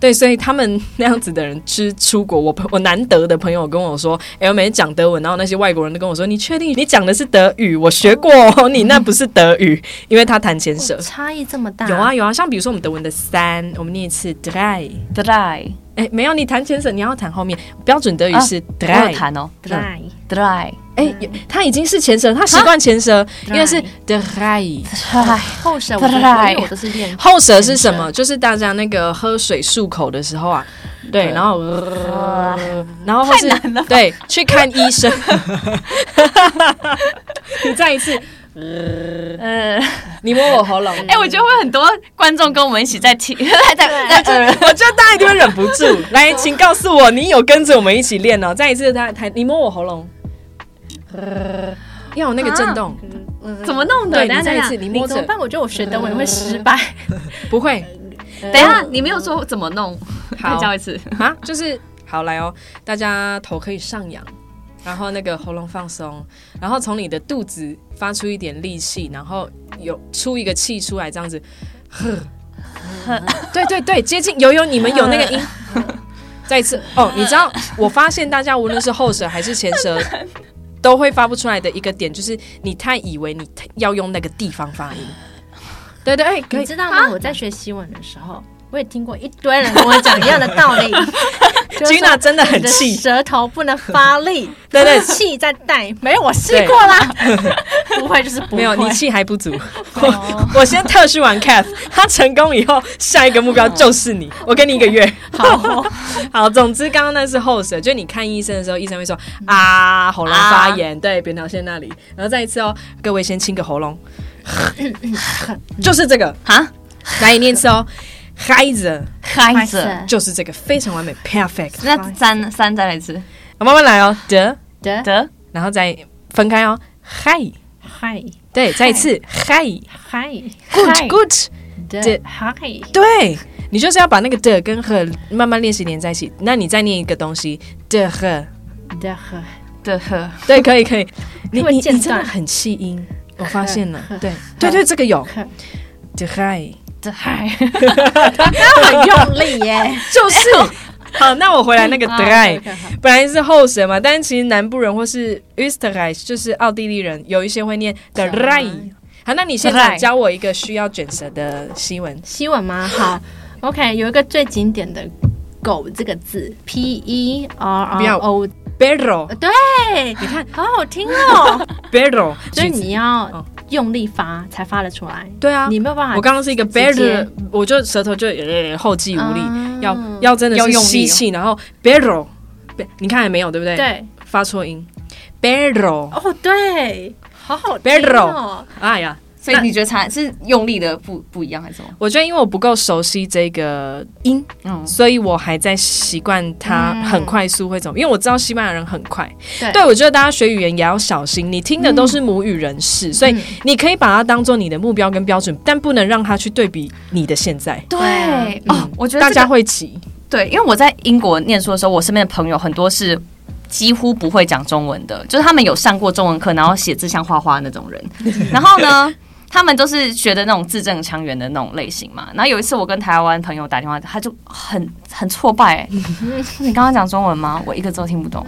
对，所以他们那样子的人去出国，我 我难得的朋友跟我说，哎，我每天讲德文，然后那些外国人都跟我说，你确定你讲的是德语？我学过，哦，你那不是德语，因为他弹前舌，差异这么大。有啊有啊，像比如说我们德文的三，我们念一次 drei drei，哎，没有，你弹前舌，你要弹后面，标准德语是 drei，弹哦 drei drei。哎，他已经是前舌，他习惯前舌，因为是 drei，后舌我我都是练。后舌是什么？就是大家那个喝水漱口的时候啊，对，然后然后或是对去看医生，你再一次，呃，你摸我喉咙。哎，我觉得会很多观众跟我们一起在听，在在，我觉得大家一定会忍不住。来，请告诉我，你有跟着我们一起练哦。再一次，他他，你摸我喉咙。要有那个震动，怎么弄的？等下再一次，你摸着。但我觉得我学德文会失败，不会。等一下，你没有说怎么弄，再教一次啊？就是好来哦，大家头可以上扬，然后那个喉咙放松，然后从你的肚子发出一点力气，然后有出一个气出来，这样子。对对对，接近有有，你们有那个音。再一次哦，你知道，我发现大家无论是后舌还是前舌，都会发不出来的一个点，就是你太以为你要用那个地方发音。对对，哎，你知道吗？我在学西文的时候。我也听过一堆人跟我讲一样的道理。Gina 真的很气，舌头不能发力，对 对，气在带。没有，我试过啦。不会就是不会。没有，你气还不足。我 我先特训完 Cath，他成功以后，下一个目标就是你。我给你一个月。好好，总之刚刚那是后舌，就你看医生的时候，医生会说啊，喉咙发炎，对，扁桃腺那里。然后再一次哦，各位先清个喉咙，就是这个啊，来你念一次哦。孩子，孩子。就是这个非常完美，perfect。那三三再来一次，我慢慢来哦，得得得，然后再分开哦，嗨。嗨，对，再一次。嗨。嗨，good good 的。嗨，对，你就是要把那个的跟和慢慢练习连在一起。那你再念一个东西，的和。的和。的和，对，可以可以，你你你真的很气音，我发现了，对对对，这个有。的嗨。嗨，他很用力耶，就是。好，那我回来那个 dry，本来是后舌嘛，但是其实南部人或是 Österreich 就是奥地利人，有一些会念 dry。好，那你现在教我一个需要卷舌的西文，西文吗？好，OK，有一个最经典的狗这个字，P E R R O，perro。对，你看，好好听哦，perro，所以你要。用力发才发得出来，对啊，你没有办法。我刚刚是一个 better，我就舌头就后继无力，要要真的是吸气，然后 better，你看还没有对不对？对，发错音，better。哦，对，好好，better，哎呀。所以你觉得差是用力的不不一样还是什么？我觉得因为我不够熟悉这个音，嗯，所以我还在习惯它很快速会怎么。因为我知道西班牙人很快，对，对我觉得大家学语言也要小心。你听的都是母语人士，所以你可以把它当做你的目标跟标准，但不能让它去对比你的现在。对哦，我觉得大家会急。对，因为我在英国念书的时候，我身边的朋友很多是几乎不会讲中文的，就是他们有上过中文课，然后写字像画画那种人。然后呢？他们都是学的那种字正腔圆的那种类型嘛。然后有一次我跟台湾朋友打电话，他就很很挫败、欸。你刚刚讲中文吗？我一个字都听不懂。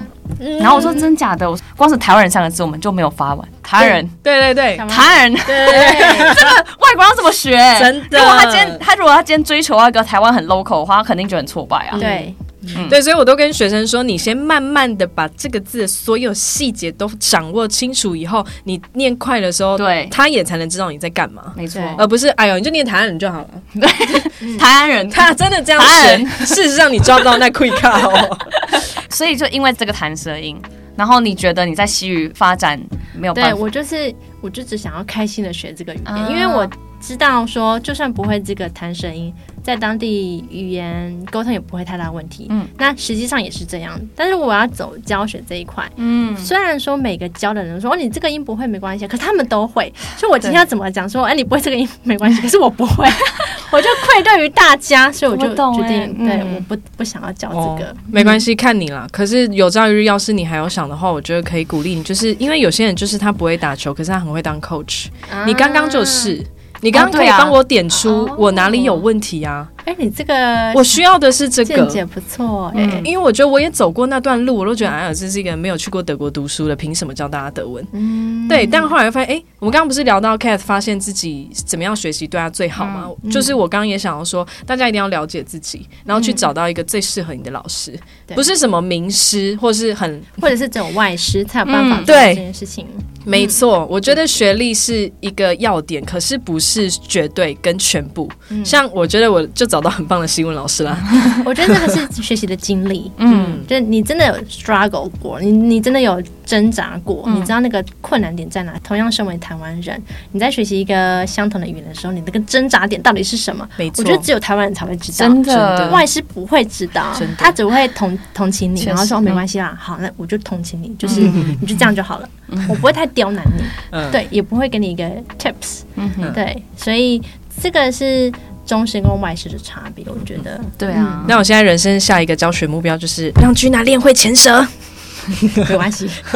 然后我说真假的，我光是台湾人三个字我们就没有发完。台湾人，对对对，台湾人，对，这个外国人要怎么学？真的。如果他今天他如果他今天追求那个台湾很 local 的话，他肯定就很挫败啊。对。嗯、对，所以我都跟学生说，你先慢慢的把这个字的所有细节都掌握清楚以后，你念快的时候，对，他也才能知道你在干嘛。没错，而不是哎呦，你就念台湾人就好了。对，台湾人，他真的这样学。事实上，你抓不到那 quick 卡哦。所以就因为这个弹舌音，然后你觉得你在西语发展没有办法？对，我就是，我就只想要开心的学这个语言，啊、因为我知道说，就算不会这个弹舌音。在当地语言沟通也不会太大问题，嗯，那实际上也是这样。但是我要走教学这一块，嗯，虽然说每个教的人说哦，你这个音不会没关系，可是他们都会。所以我今天要怎么讲说，哎，你不会这个音没关系，可是我不会，我就愧对于大家，所以我就决定，对，我不不想要教这个，没关系，看你了。可是有朝一日，要是你还有想的话，我觉得可以鼓励你，就是因为有些人就是他不会打球，可是他很会当 coach，你刚刚就是。你刚刚可以帮我点出我哪里有问题啊？哎，你这个我需要的是这个，见解不错哎。因为我觉得我也走过那段路，我都觉得哎呀，这是一个没有去过德国读书的，凭什么教大家德文？嗯，对。但后来又发现，哎，我们刚刚不是聊到 Cath 发现自己怎么样学习对他最好吗？就是我刚刚也想要说，大家一定要了解自己，然后去找到一个最适合你的老师，不是什么名师，或是很 或者是这种外师才有办法做这件事情。没错，我觉得学历是一个要点，可是不是绝对跟全部。像我觉得我就找到很棒的新闻老师啦。我觉得这个是学习的经历，嗯，就是你真的有 struggle 过，你你真的有挣扎过，你知道那个困难点在哪。同样身为台湾人，你在学习一个相同的语言的时候，你那个挣扎点到底是什么？没错，我觉得只有台湾人才会知道，真的，外师不会知道，他只会同同情你，然后说没关系啦，好，那我就同情你，就 是你就这样就好了，我不会太。刁难你，嗯、对，也不会给你一个 tips，嗯，对，所以这个是中式跟外式的差别，我觉得，嗯、对啊。那我现在人生下一个教学目标就是让 Gina 练会前舌，没关系，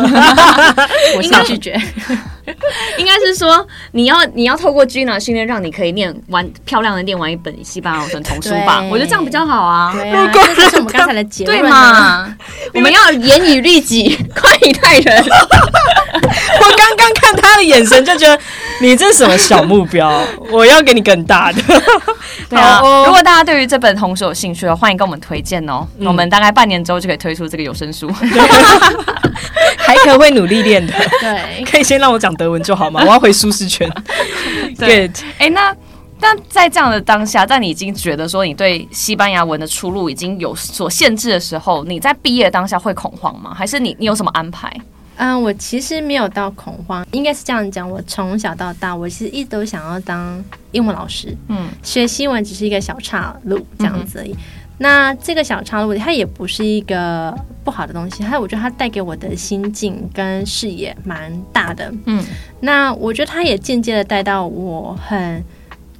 我先拒绝。应该是说你要你要透过 Gina 训练，让你可以念完漂亮的念完一本西班牙文童书吧？我觉得这样比较好啊。对啊，这就是我们刚才的结论对嘛？我们要严以律己，宽以待人。我刚刚看他的眼神，就觉得你这是什么小目标？我要给你更大的。对啊，如果大家对于这本童书有兴趣的话，欢迎跟我们推荐哦。我们大概半年之后就可以推出这个有声书。还可会努力练的。对，可以先让我讲德文就好吗？我要回舒适圈。对，哎，那那在这样的当下，在你已经觉得说你对西班牙文的出路已经有所限制的时候，你在毕业当下会恐慌吗？还是你你有什么安排？嗯，我其实没有到恐慌，应该是这样讲。我从小到大，我其实一直都想要当英文老师。嗯，学新闻只是一个小岔路，这样子而已。嗯、那这个小岔路，它也不是一个不好的东西。它，我觉得它带给我的心境跟视野蛮大的。嗯，那我觉得它也间接的带到我很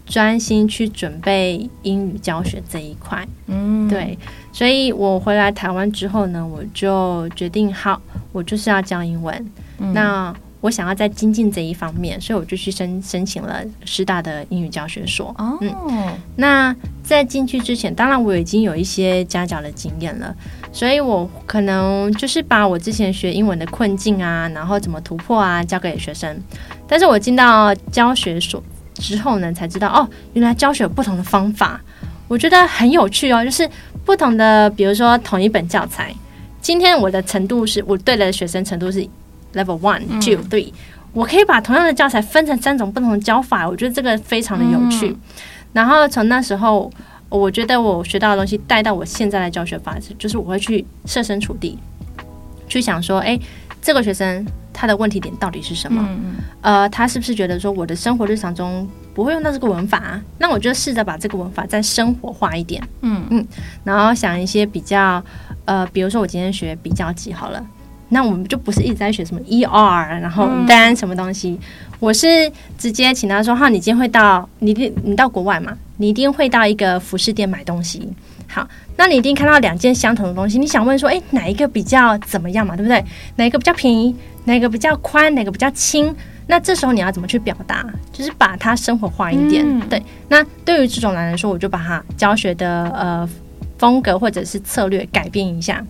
专心去准备英语教学这一块。嗯，对。所以我回来台湾之后呢，我就决定好，我就是要教英文。嗯、那我想要在精进这一方面，所以我就去申申请了师大的英语教学所。哦，嗯，那在进去之前，当然我已经有一些家教的经验了，所以我可能就是把我之前学英文的困境啊，然后怎么突破啊，教给学生。但是我进到教学所之后呢，才知道哦，原来教学有不同的方法。我觉得很有趣哦，就是不同的，比如说同一本教材，今天我的程度是我对的学生程度是 level one、嗯、two、three，我可以把同样的教材分成三种不同的教法，我觉得这个非常的有趣。嗯、然后从那时候，我觉得我学到的东西带到我现在的教学法，就是我会去设身处地去想说，哎，这个学生他的问题点到底是什么？嗯、呃，他是不是觉得说我的生活日常中不会用到这个文法啊，那我就试着把这个文法再生活化一点，嗯。嗯，然后想一些比较，呃，比如说我今天学比较级好了，那我们就不是一直在学什么 ER，然后单什么东西，嗯、我是直接请他说，哈，你今天会到，你你到国外嘛，你一定会到一个服饰店买东西，好，那你一定看到两件相同的东西，你想问说，诶，哪一个比较怎么样嘛，对不对？哪一个比较便宜？哪个比较宽？哪个比较轻？那这时候你要怎么去表达？就是把它生活化一点。嗯、对，那对于这种人来说，我就把它教学的呃风格或者是策略改变一下。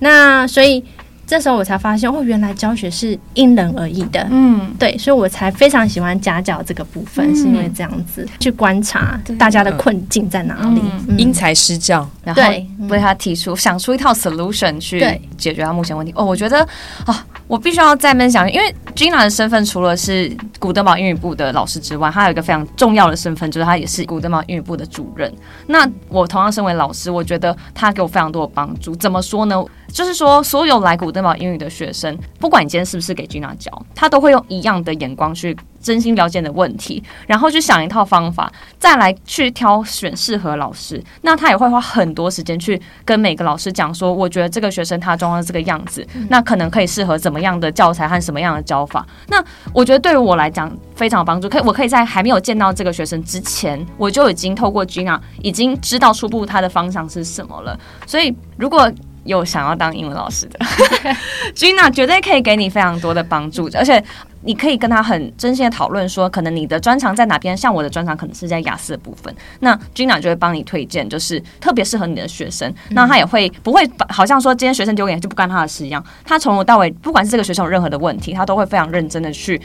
那所以。这时候我才发现哦，原来教学是因人而异的。嗯，对，所以我才非常喜欢家教这个部分，嗯、是因为这样子去观察大家的困境在哪里，因材施教，然后为他提出想出一套 solution 去解决他目前问题。哦，我觉得啊、哦，我必须要再分享，因为 Gina 的身份除了是古德堡英语部的老师之外，他有一个非常重要的身份，就是他也是古德堡英语部的主任。那我同样身为老师，我觉得他给我非常多的帮助。怎么说呢？就是说，所有来古德堡英语的学生，不管你今天是不是给 Gina 教，他都会用一样的眼光去真心了解你的问题，然后去想一套方法，再来去挑选适合老师。那他也会花很多时间去跟每个老师讲说，我觉得这个学生他状况是这个样子，那可能可以适合怎么样的教材和什么样的教法。那我觉得对于我来讲非常有帮助，可以我可以在还没有见到这个学生之前，我就已经透过 Gina 已经知道初步他的方向是什么了。所以如果有想要当英文老师的，Gina 绝对可以给你非常多的帮助，而且你可以跟他很真心的讨论说，可能你的专长在哪边，像我的专长可能是在雅思的部分，那 Gina 就会帮你推荐，就是特别适合你的学生，那他也会不会好像说今天学生丢给你就不干他的事一样，他从头到尾，不管是这个学生有任何的问题，他都会非常认真的去。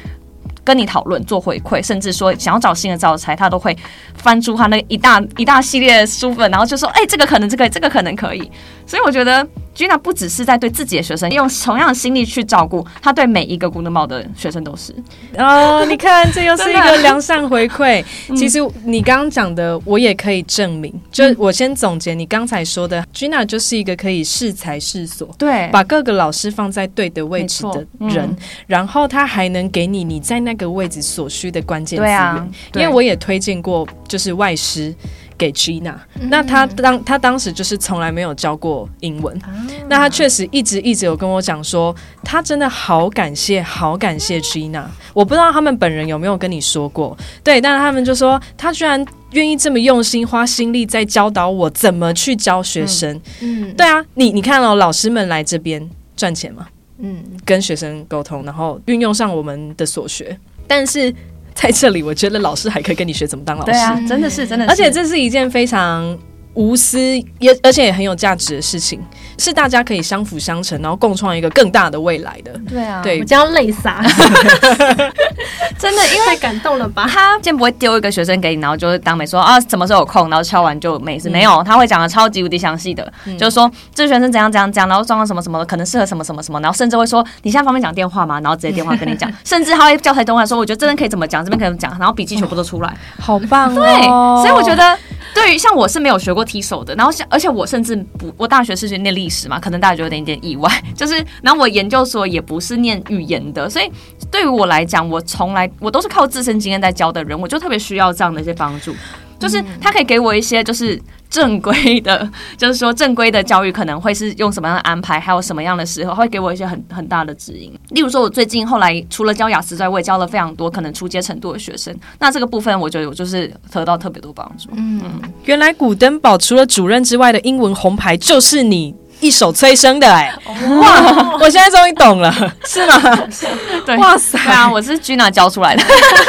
跟你讨论做回馈，甚至说想要找新的教材，他都会翻出他那一大一大系列的书本，然后就说：“哎、欸，这个可能，这个这个可能可以。”所以我觉得 Gina 不只是在对自己的学生用同样的心力去照顾，他对每一个古德堡的学生都是。哦，你看，这又是一个良善回馈。其实你刚刚讲的，我也可以证明。就我先总结你刚才说的、嗯、Gina 就是一个可以适才适所，对，把各个老师放在对的位置的人，嗯、然后他还能给你你在那个位置所需的关键资源。啊、因为我也推荐过，就是外师给 Gina，、嗯、那他当他当时就是从来没有教过英文，嗯、那他确实一直一直有跟我讲说，他真的好感谢，好感谢 Gina。我不知道他们本人有没有跟你说过，对，但是他们就说他居然愿意这么用心花心力在教导我怎么去教学生。嗯，对啊，你你看哦，老师们来这边赚钱嘛？嗯，跟学生沟通，然后运用上我们的所学。但是在这里，我觉得老师还可以跟你学怎么当老师。对啊，真的是，真的是，而且这是一件非常。无私也而且也很有价值的事情，是大家可以相辅相成，然后共创一个更大的未来的。对啊，对，我将要泪洒，真的，因为太感动了吧？他今天不会丢一个学生给你，然后就是当没说啊，什么时候有空，然后敲完就没事。嗯、没有，他会讲的超级无敌详细的，嗯、就是说这个学生怎样怎样怎样，然后状况什么什么的，可能适合什么什么什么，然后甚至会说你现在方便讲电话吗？然后直接电话跟你讲，甚至他会教材动画说，我觉得这边可以怎么讲，这边可以怎么讲，然后笔记全部都出来，好棒哦！对，所以我觉得。对于像我是没有学过踢手的，然后像而且我甚至不，我大学是学念历史嘛，可能大家觉得有点点意外，就是然后我研究所也不是念语言的，所以对于我来讲，我从来我都是靠自身经验在教的人，我就特别需要这样的一些帮助，就是他可以给我一些就是。正规的，就是说正规的教育可能会是用什么样的安排，还有什么样的时候会给我一些很很大的指引。例如说，我最近后来除了教雅思之外，我也教了非常多可能初阶程度的学生。那这个部分，我觉得我就是得到特别多帮助。嗯，原来古登堡除了主任之外的英文红牌就是你。一手催生的哎、欸，哇！我现在终于懂了，是吗？对，哇塞！对啊，我是 Gina 教出来的，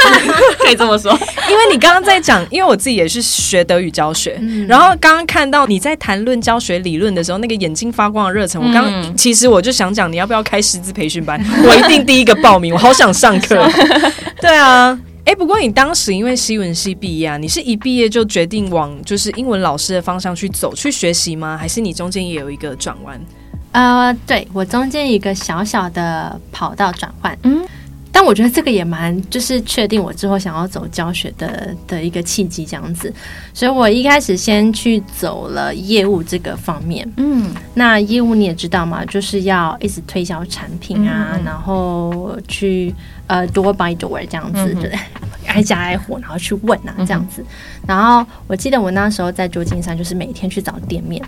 可以这么说。因为你刚刚在讲，因为我自己也是学德语教学，嗯、然后刚刚看到你在谈论教学理论的时候，那个眼睛发光的热忱，我刚刚、嗯、其实我就想讲，你要不要开师资培训班？我一定第一个报名，我好想上课。对啊。哎，不过你当时因为西文系毕业啊，你是一毕业就决定往就是英文老师的方向去走去学习吗？还是你中间也有一个转弯？呃，对，我中间一个小小的跑道转换，嗯，但我觉得这个也蛮就是确定我之后想要走教学的的一个契机这样子，所以我一开始先去走了业务这个方面，嗯，那业务你也知道嘛，就是要一直推销产品啊，嗯、然后去。呃，door by door 这样子，嗯、哼。就是挨家挨户，然后去问啊，这样子。嗯、然后我记得我那时候在旧金山，就是每天去找店面，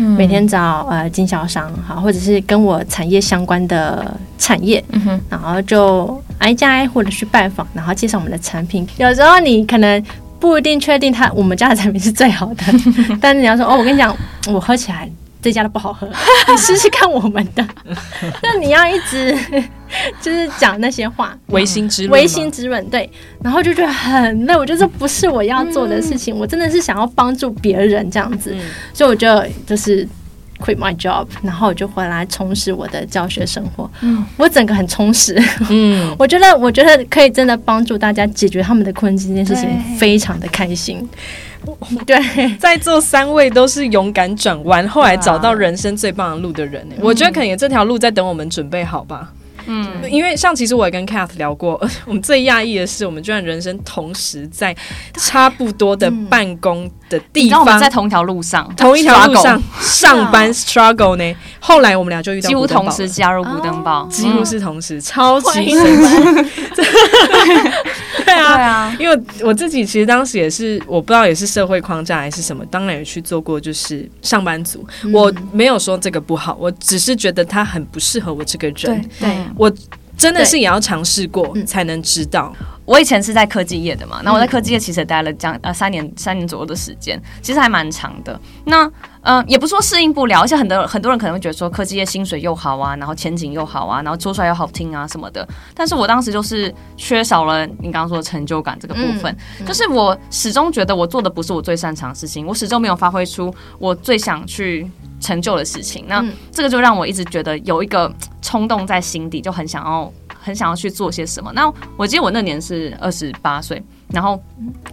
嗯、每天找呃经销商哈，或者是跟我产业相关的产业，嗯、然后就挨家挨户的去拜访，然后介绍我们的产品。有时候你可能不一定确定他我们家的产品是最好的，但是你要说哦，我跟你讲，我喝起来。这家的不好喝，你试试看我们的。那你要一直 就是讲那些话，违心之论，违心之论，对。然后就觉得很累，我觉得这不是我要做的事情。嗯、我真的是想要帮助别人这样子，嗯、所以我就就是 quit my job，然后我就回来充实我的教学生活。嗯，我整个很充实。嗯，我觉得我觉得可以真的帮助大家解决他们的困境，这件事情非常的开心。对，在座三位都是勇敢转弯，后来找到人生最棒的路的人。嗯、我觉得可能也这条路在等我们准备好吧。嗯，因为像其实我也跟 Cath 聊过，我们最讶异的是，我们居然人生同时在差不多的办公的地方，在同一条路上，同一条路上上班 struggle 呢。后来我们俩就遇到，几乎同时加入古登堡，几乎是同时，超级神奇。对啊，对啊，因为我自己其实当时也是，我不知道也是社会框架还是什么，当然也去做过，就是上班族。我没有说这个不好，我只是觉得他很不适合我这个人。对。我真的是也要尝试过才能知道。我以前是在科技业的嘛，那我在科技业其实也待了将呃三年三年左右的时间，其实还蛮长的。那嗯、呃，也不说适应不了，而且很多很多人可能会觉得说科技业薪水又好啊，然后前景又好啊，然后说出来又好听啊什么的。但是我当时就是缺少了你刚刚说的成就感这个部分，嗯、就是我始终觉得我做的不是我最擅长的事情，我始终没有发挥出我最想去成就的事情。那这个就让我一直觉得有一个冲动在心底，就很想要。很想要去做些什么。那我记得我那年是二十八岁，然后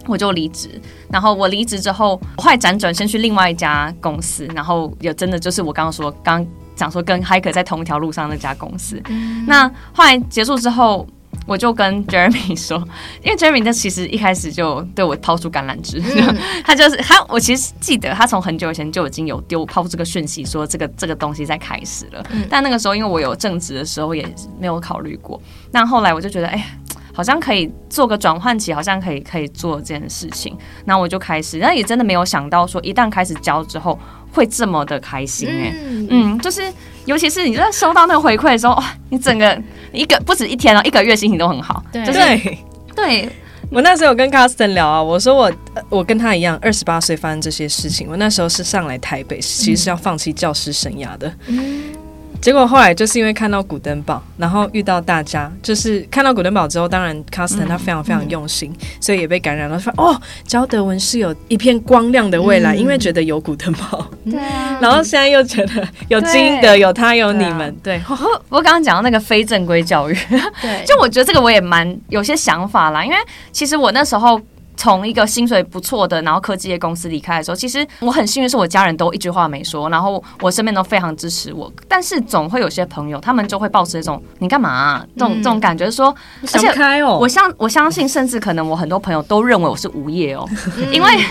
我就离职。然后我离职之后，我后来辗转先去另外一家公司，然后有真的就是我刚刚说，刚讲说跟 Hiker 在同一条路上那家公司。嗯、那后来结束之后。我就跟 Jeremy 说，因为 Jeremy 他其实一开始就对我抛出橄榄枝，嗯、他就是他，我其实记得他从很久以前就已经有丢抛出这个讯息，说这个这个东西在开始了。嗯、但那个时候因为我有正职的时候也没有考虑过，但后来我就觉得，哎，好像可以做个转换期，好像可以可以做这件事情，那我就开始，那也真的没有想到说一旦开始教之后会这么的开心哎、欸，嗯，嗯，就是尤其是你在收到那个回馈的时候，哇，你整个。一个不止一天哦，一个月心情都很好。对，就是、对，对我那时候有跟 Carsten 聊啊，我说我我跟他一样，二十八岁发生这些事情。我那时候是上来台北，其实是要放弃教师生涯的。嗯，结果后来就是因为看到古登堡，然后遇到大家，就是看到古登堡之后，当然 Carsten 他非常非常用心，嗯、所以也被感染了，说哦，焦德文是有一片光亮的未来，嗯、因为觉得有古登堡，对啊，然后现在又觉得有基因的，有他有你们，对，啊、对。我 我刚刚讲到那个非正规教育，对，就我觉得这个我也蛮有些想法啦，因为其实我那时候。从一个薪水不错的，然后科技业公司离开的时候，其实我很幸运，是我家人都一句话没说，然后我身边都非常支持我。但是总会有些朋友，他们就会抱持这种“你干嘛啊”这种、嗯、这种感觉，说，想开哦。我相我相信，甚至可能我很多朋友都认为我是无业哦，嗯、因为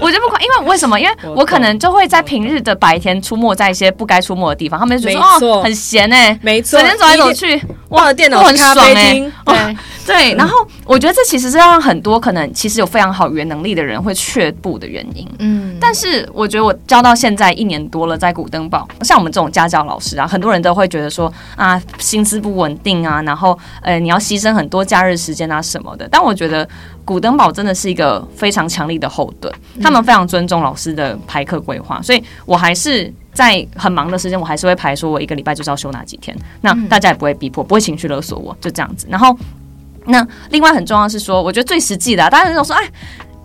我就不管，因为为什么？因为我可能就会在平日的白天出没在一些不该出没的地方，他们就觉得哦，很闲哎，没错，整天走来走去，忘了电脑很爽哎，对。对，然后我觉得这其实是让很多可能其实有非常好语言能力的人会却步的原因。嗯，但是我觉得我教到现在一年多了，在古登堡，像我们这种家教老师啊，很多人都会觉得说啊，薪资不稳定啊，然后呃，你要牺牲很多假日时间啊什么的。但我觉得古登堡真的是一个非常强力的后盾，他们非常尊重老师的排课规划，所以我还是在很忙的时间，我还是会排说我一个礼拜就是要休哪几天。那大家也不会逼迫，不会情绪勒索我，就这样子。然后。那另外很重要是说，我觉得最实际的、啊，大家都说，哎，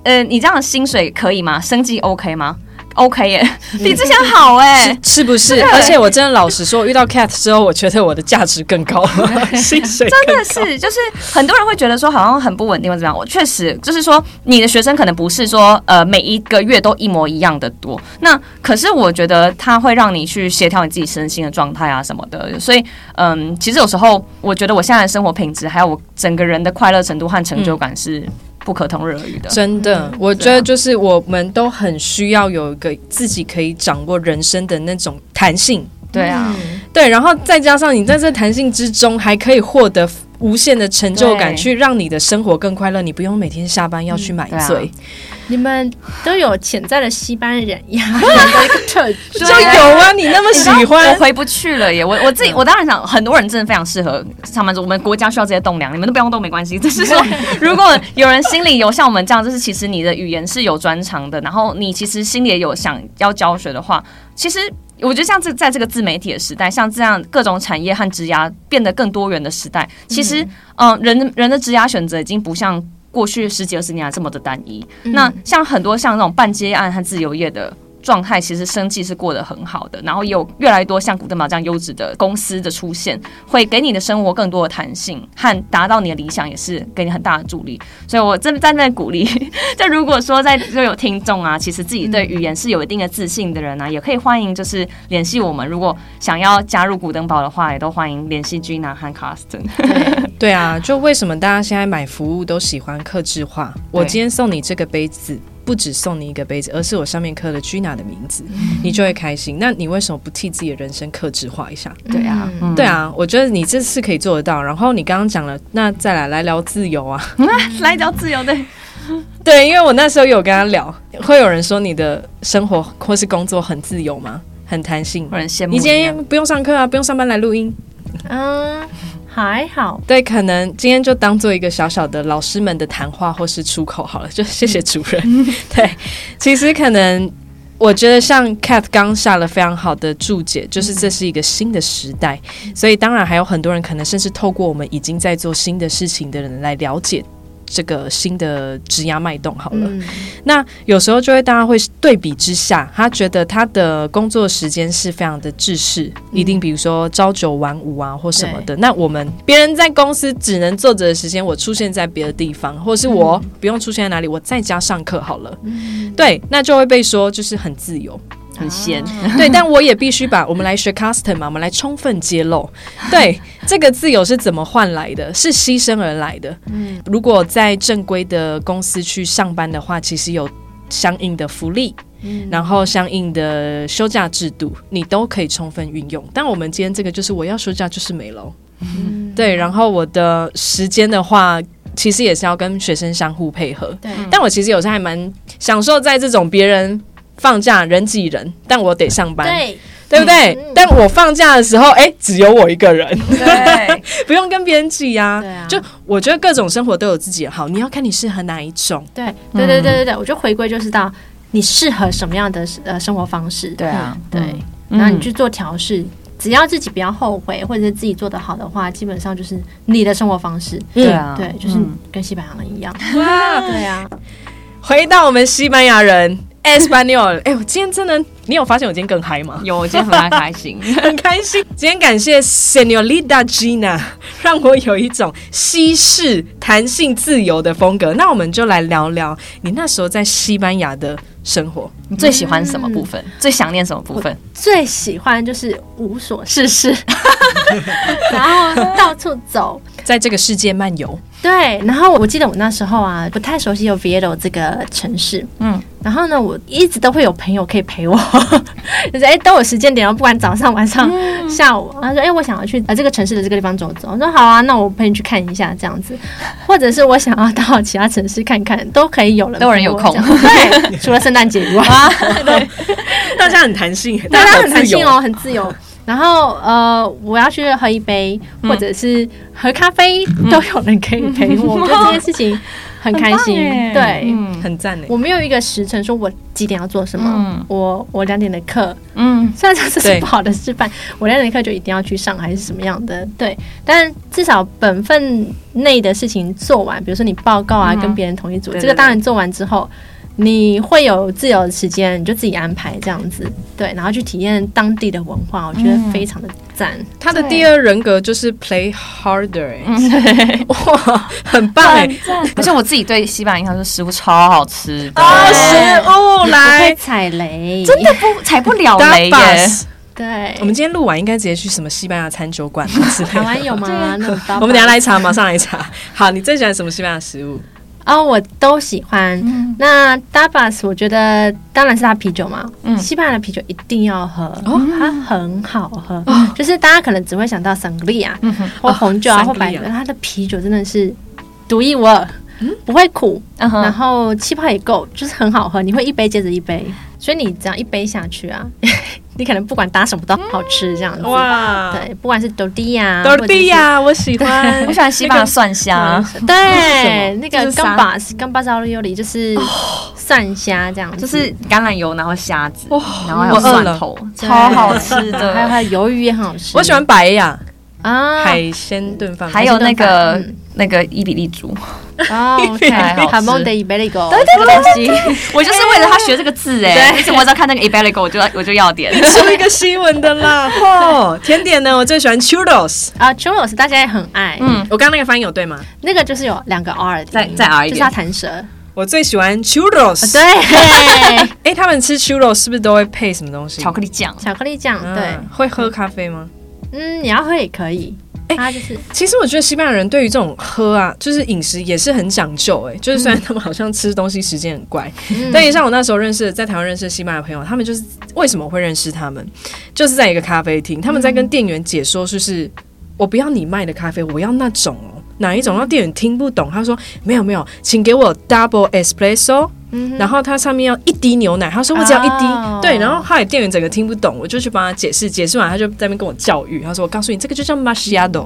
呃，你这样的薪水可以吗？生计 OK 吗？OK 耶，比之前好哎，是不是？而且我真的老实说，遇到 Cat 之后，我觉得我的价值更高了，薪水真的是，就是很多人会觉得说好像很不稳定或怎么样。我确实就是说，你的学生可能不是说呃每一个月都一模一样的多，那可是我觉得它会让你去协调你自己身心的状态啊什么的。所以嗯，其实有时候我觉得我现在的生活品质还有我整个人的快乐程度和成就感是。不可同日而语的，真的，我觉得就是我们都很需要有一个自己可以掌握人生的那种弹性，对啊，对，然后再加上你在这弹性之中还可以获得无限的成就感，去让你的生活更快乐，你不用每天下班要去买醉。你们都有潜在的西班牙呀，就 有啊！你那么喜欢，我回不去了耶！我我自己，我当然想，很多人真的非常适合上班族。我们国家需要这些栋梁，你们都不用动没关系。就是说，如果有人心里有像我们这样，就是其实你的语言是有专长的，然后你其实心里也有想要教学的话，其实我觉得像这在这个自媒体的时代，像这样各种产业和职涯变得更多元的时代，其实嗯、呃，人人的职涯选择已经不像。过去十几二十年来这么的单一，嗯、那像很多像那种半接案和自由业的。状态其实生计是过得很好的，然后也有越来越多像古登堡这样优质的公司的出现，会给你的生活更多的弹性和达到你的理想，也是给你很大的助力。所以我真的在那鼓励，就如果说在就有听众啊，其实自己对语言是有一定的自信的人呢、啊，也可以欢迎就是联系我们。如果想要加入古登堡的话，也都欢迎联系 Gina 和 Carsten。对，对啊，就为什么大家现在买服务都喜欢客制化？我今天送你这个杯子。不只送你一个杯子，而是我上面刻了 Gina 的名字，嗯、你就会开心。那你为什么不替自己的人生克制化一下？对啊，嗯、对啊，我觉得你这次可以做得到。然后你刚刚讲了，那再来来聊自由啊，嗯、来聊自由对，对，因为我那时候有跟他聊，会有人说你的生活或是工作很自由吗？很弹性，很羡慕。你今天不用上课啊，不用上班来录音，嗯。还好，对，可能今天就当做一个小小的老师们的谈话或是出口好了，就谢谢主任。对，其实可能我觉得像 Cat 刚下了非常好的注解，就是这是一个新的时代，所以当然还有很多人可能甚至透过我们已经在做新的事情的人来了解。这个新的职涯脉动好了，嗯、那有时候就会大家会对比之下，他觉得他的工作时间是非常的制式，嗯、一定比如说朝九晚五啊或什么的。那我们别人在公司只能坐着的时间，我出现在别的地方，或者是我不用出现在哪里，我在家上课好了。嗯、对，那就会被说就是很自由。很闲，对，但我也必须把我们来学 Carsten 嘛，我们来充分揭露，对这个自由是怎么换来的，是牺牲而来的。嗯，如果在正规的公司去上班的话，其实有相应的福利，嗯，然后相应的休假制度，你都可以充分运用。但我们今天这个就是我要休假就是没了，嗯，对，然后我的时间的话，其实也是要跟学生相互配合，对，但我其实有时候还蛮享受在这种别人。放假人挤人，但我得上班，对，对不对？嗯、但我放假的时候，哎，只有我一个人，对，不用跟别人挤呀。对啊，就我觉得各种生活都有自己的好，你要看你适合哪一种。对，对，对，对，对，对，我觉得回归就是到你适合什么样的呃生活方式。对啊，对，然后你去做调试。只要自己不要后悔，或者是自己做得好的话，基本上就是你的生活方式。对啊，对，就是跟西班牙人一样。哇，对啊。回到我们西班牙人。Espanol，哎，我今天真的，你有发现我今天更嗨吗？有，我今天很开心，很开心。今天感谢 Senorita Gina，让我有一种西式弹性自由的风格。那我们就来聊聊你那时候在西班牙的生活。你最喜欢什么部分？嗯、最想念什么部分？最喜欢就是无所事事，然后到处走，在这个世界漫游。对，然后我记得我那时候啊，不太熟悉 Oviedo 这个城市，嗯，然后呢，我一直都会有朋友可以陪我，就是哎，都有时间点，不管早上、晚上、嗯、下午，他说哎，我想要去啊这个城市的这个地方走走，我说好啊，那我陪你去看一下这样子，或者是我想要到其他城市看看，都可以有人，都有人有空，对，除了圣诞节以外，对，大家很弹性，大家很弹性哦，很自由。然后呃，我要去喝一杯，或者是喝咖啡，嗯、都有人可以陪我。我觉得这件事情很开心，对，嗯、很赞。我没有一个时辰，说我几点要做什么。嗯、我我两点的课，嗯，虽然说这是不好的示范，我两点的课就一定要去上，还是什么样的？对，但至少本分内的事情做完，比如说你报告啊，嗯、跟别人同一组，这个当然做完之后。你会有自由的时间，你就自己安排这样子，对，然后去体验当地的文化，我觉得非常的赞。嗯、他的第二人格就是 play harder，对 哇，很棒哎！而且我自己对西班牙印象是食物超好吃的，哦，食物来踩雷，真的不踩不了雷耶。对，我们今天录完应该直接去什么西班牙餐酒馆？台湾有吗？我们等下来查，马上来查。好，你最喜欢什么西班牙食物？哦，我都喜欢。嗯、那 Tapas 我觉得当然是他啤酒嘛。嗯，西班牙的啤酒一定要喝，哦、它很好喝。哦、就是大家可能只会想到 Sangria 或红酒啊，或白酒，它的啤酒真的是独一无二，嗯、不会苦，嗯、然后气泡也够，就是很好喝。你会一杯接着一杯，所以你只要一杯下去啊。你可能不管搭什么都好吃，这样子。哇！对，不管是豆地呀，豆地呀，我喜欢，我喜欢西班牙蒜虾，对，那个 gambas，gambas al olioli 就是蒜虾这样子，就是橄榄油，然后虾子，然后还有蒜头，超好吃的，还有还有鱿鱼也很好吃。我喜欢白雅啊，海鲜炖饭，还有那个那个伊比利猪。哦，哈蒙德伊贝利狗，对对对，我就是为了他学这个字哎，而且我只要看那个伊比利狗，我就我就要点，出一个新闻的啦。哦，甜点呢，我最喜欢 churros 啊，churros 大家也很爱。嗯，我刚刚那个发音有对吗？那个就是有两个 r，再再 r 一点，就是它弹舌。我最喜欢 churros，对，哎，他们吃 churros 是不是都会配什么东西？巧克力酱，巧克力酱，对。会喝咖啡吗？嗯，你要喝也可以。哎，他就是。其实我觉得西班牙人对于这种喝啊，就是饮食也是很讲究。哎，就是虽然他们好像吃东西时间很怪，嗯、但也像我那时候认识在台湾认识的西班牙朋友，他们就是为什么会认识他们，就是在一个咖啡厅，他们在跟店员解说，就是、嗯、我不要你卖的咖啡，我要那种哦，哪一种？让店员听不懂，他说没有没有，请给我 double espresso。然后它上面要一滴牛奶，他说我只要一滴，对，然后后来店员整个听不懂，我就去帮他解释，解释完他就在那边跟我教育，他说我告诉你，这个就叫 macchiato，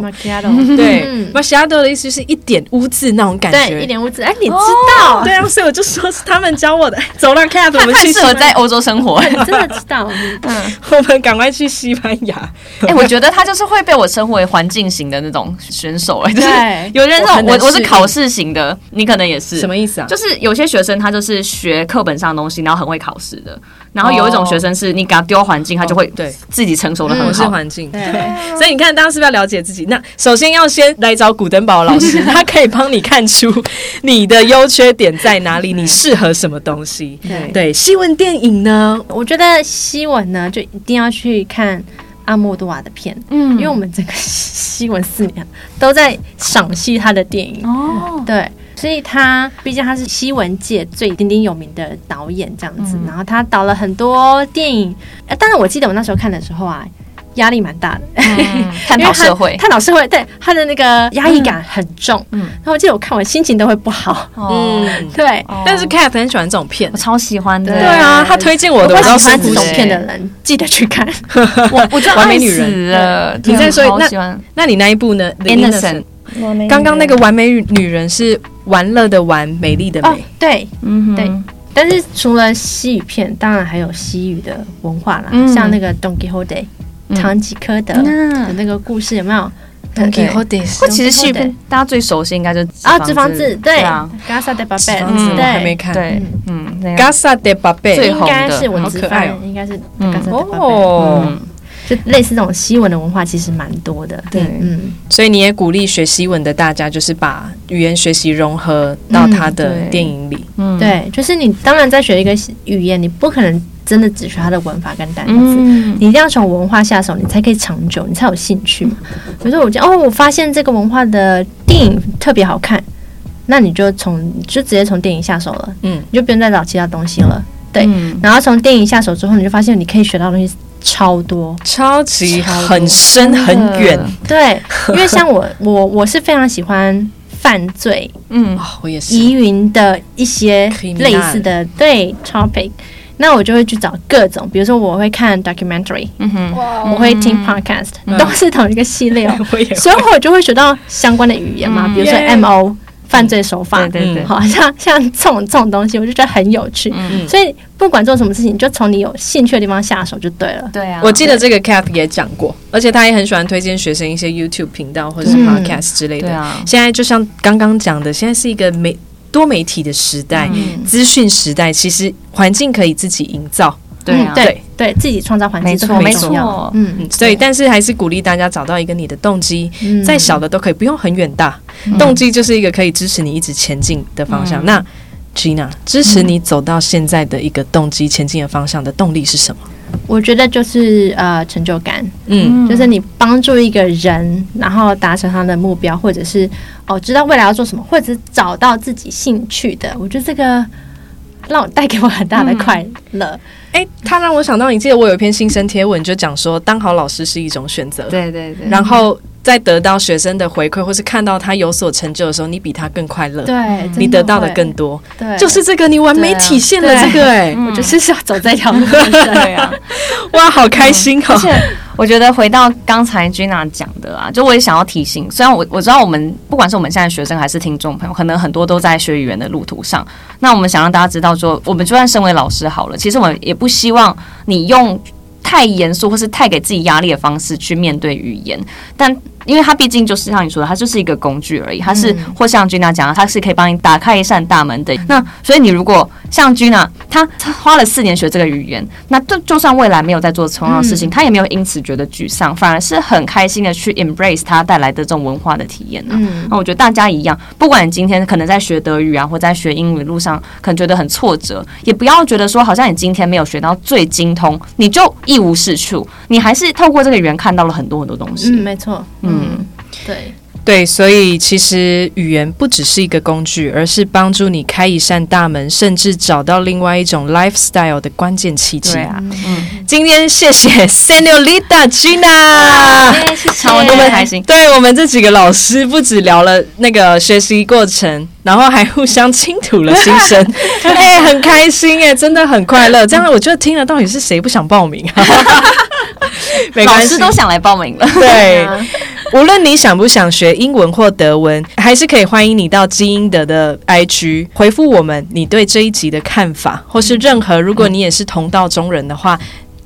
对，macchiato 的意思就是一点污渍那种感觉，对，一点污渍，哎，你知道，对啊，所以我就说是他们教我的，走了，Cap，我们去适合在欧洲生活，真的知道，嗯，我们赶快去西班牙，哎，我觉得他就是会被我称为环境型的那种选手，哎，就是，有人说我我是考试型的，你可能也是，什么意思啊？就是有些学生他就是。学课本上的东西，然后很会考试的。然后有一种学生是你给他丢环境，他就会对自己成熟的很好。环境，对。所以你看，大家是不是要了解自己？那首先要先来找古登堡老师，他可以帮你看出你的优缺点在哪里，你适合什么东西。对对，西文电影呢？我觉得西文呢，就一定要去看阿莫多瓦的片。嗯，因为我们整个西文四年都在赏析他的电影。哦，对。所以他毕竟他是西文界最鼎鼎有名的导演，这样子，嗯、然后他导了很多电影。呃，但是我记得我那时候看的时候啊，压力蛮大的，嗯、探讨社会，探讨社会，对他的那个压抑感很重。嗯，然后我记得我看完心情都会不好。嗯，对。哦、但是 Kat 很喜欢这种片，我超喜欢的。对啊，他推荐我的，我喜欢这种片的人 记得去看。我我就完美女人了。你再说，那那你那一部呢？Innocent。刚刚那个完美女人是玩乐的玩，美丽的美。哦、对，嗯，对。但是除了西语片，当然还有西语的文化啦，嗯、像那个 Don Quixote，唐吉诃德的那个故事有没有？Don Quixote，或其实戏片大家最熟悉应该就是啊，纸房子，对，Casa de Papel，嗯，我还没看，对，嗯，Casa de Papel 最红的，应该是文字翻译，应该是 Casa de Papel，哦，就类似这种西文的文化其实蛮多的，对，嗯，所以你也鼓励学西文的大家，就是把语言学习融合到他的电影里，嗯，对，就是你当然在学一个语言，你不可能。真的只学它的文法跟单词，嗯、你一定要从文化下手，你才可以长久，你才有兴趣嘛。比如说，我觉得哦，我发现这个文化的电影特别好看，那你就从就直接从电影下手了，嗯，你就不用再找其他东西了，对。嗯、然后从电影下手之后，你就发现你可以学到东西超多，超级很深很远，对。因为像我，我我是非常喜欢犯罪，嗯，我也是。疑云的一些类似的对 topic。那我就会去找各种，比如说我会看 documentary，嗯哼，我会听 podcast，都是同一个系列，所以我就会学到相关的语言嘛，比如说 MO 犯罪手法，对对对，好像像这种这种东西，我就觉得很有趣。所以不管做什么事情，就从你有兴趣的地方下手就对了。对啊，我记得这个 Cath 也讲过，而且他也很喜欢推荐学生一些 YouTube 频道或者是 podcast 之类的。现在就像刚刚讲的，现在是一个媒多媒体的时代，资讯时代，其实环境可以自己营造，对对。对，自己创造环境，没错没错，嗯嗯，所以但是还是鼓励大家找到一个你的动机，再小的都可以，不用很远大，动机就是一个可以支持你一直前进的方向。那 Gina 支持你走到现在的一个动机前进的方向的动力是什么？我觉得就是呃成就感，嗯，就是你帮助一个人，然后达成他的目标，或者是哦知道未来要做什么，或者是找到自己兴趣的，我觉得这个让我带给我很大的快乐。哎、嗯，他让我想到，你记得我有一篇新生贴文，就讲说当好老师是一种选择，对对对，然后。在得到学生的回馈，或是看到他有所成就的时候，你比他更快乐。对，你得到的更多。对，就是这个，你完美体现了这个。哎，我就是要走这条路。对啊，哇，好开心哦！而且我觉得回到刚才 Gina 讲的啊，就我也想要提醒，虽然我我知道我们不管是我们现在学生还是听众朋友，可能很多都在学语言的路途上。那我们想让大家知道说，我们就算身为老师好了，其实我们也不希望你用太严肃或是太给自己压力的方式去面对语言，但。因为它毕竟就是像你说的，它就是一个工具而已。它是或像 Gina 讲的，它是可以帮你打开一扇大门的。那所以你如果像 Gina，她花了四年学这个语言，那就就算未来没有在做同样的事情，她也没有因此觉得沮丧，反而是很开心的去 embrace 它带来的这种文化的体验呢。那我觉得大家一样，不管你今天可能在学德语啊，或在学英语路上，可能觉得很挫折，也不要觉得说好像你今天没有学到最精通，你就一无是处。你还是透过这个语言看到了很多很多东西。嗯，没错。嗯。嗯，对对，所以其实语言不只是一个工具，而是帮助你开一扇大门，甚至找到另外一种 lifestyle 的关键契机。对啊，嗯，今天谢谢 Senorita Gina，谢谢，我们开心。对我们这几个老师，不止聊了那个学习过程，然后还互相倾吐了心声，哎、欸，很开心哎，真的很快乐。这样我就听了，到底是谁不想报名？老师都想来报名了。对，无论你想不想学英文或德文，还是可以欢迎你到基英德的 IG 回复我们你对这一集的看法，或是任何，如果你也是同道中人的话。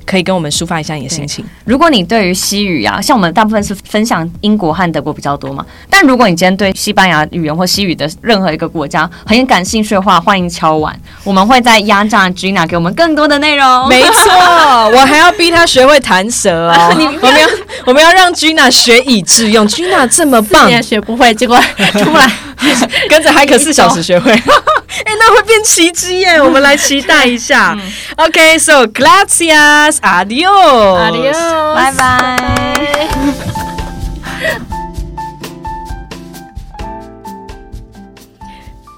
可以跟我们抒发一下你的心情。如果你对于西语啊，像我们大部分是分享英国和德国比较多嘛，但如果你今天对西班牙语言或西语的任何一个国家很感兴趣的话，欢迎敲碗，我们会在压榨 Gina 给我们更多的内容。没错，我还要逼他学会弹舌哦。我们要我们要让 Gina 学以致用，Gina 这么棒，也学不会，结果出来跟着海可四小时学会。哎，那会变奇迹耶！我们来期待一下。OK，so gracias，adios，adios，拜拜。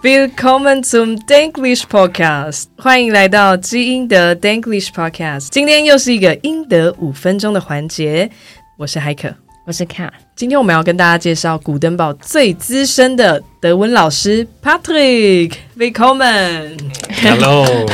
Welcome to Denglisch Podcast，欢迎来到基英的 Denglisch Podcast。今天又是一个英德五分钟的环节，我是海可。我是 Cat，今天我们要跟大家介绍古登堡最资深的德文老师 Patrick。Willkommen。Hello。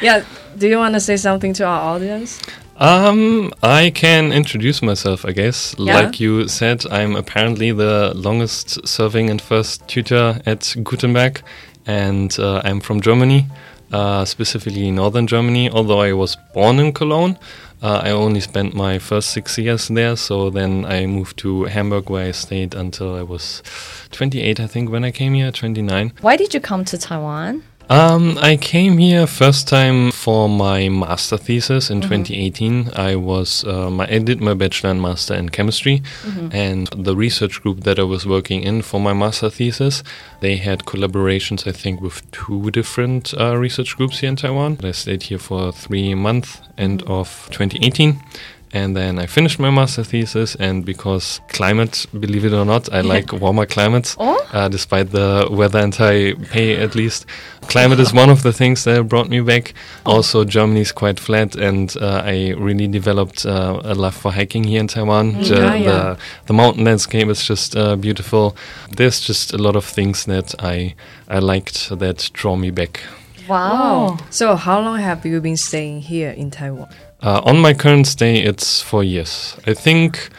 Yeah, do you want to say something to our audience? Um, I can introduce myself, I guess. Yeah? Like you said, I'm apparently the longest serving and first tutor at Gutenberg, and uh, I'm from Germany. uh, specifically northern Germany. Although I was born in Cologne, uh, I only spent my first six years there. So then I moved to Hamburg, where I stayed until I was 28, I think, when I came here, 29. Why did you come to Taiwan? Um, I came here first time for my master thesis in mm-hmm. 2018. I was um, I did my bachelor and master in chemistry, mm-hmm. and the research group that I was working in for my master thesis, they had collaborations I think with two different uh, research groups here in Taiwan. I stayed here for three months, end mm-hmm. of 2018 and then I finished my master thesis. And because climate, believe it or not, I like warmer climates, oh? uh, despite the weather and in Taipei at least. Climate is one of the things that brought me back. Oh. Also, Germany is quite flat, and uh, I really developed uh, a love for hiking here in Taiwan. Mm, yeah, yeah. The, the mountain landscape is just uh, beautiful. There's just a lot of things that I I liked that draw me back. Wow. wow. So, how long have you been staying here in Taiwan? Uh, on my current stay, it's four years. I think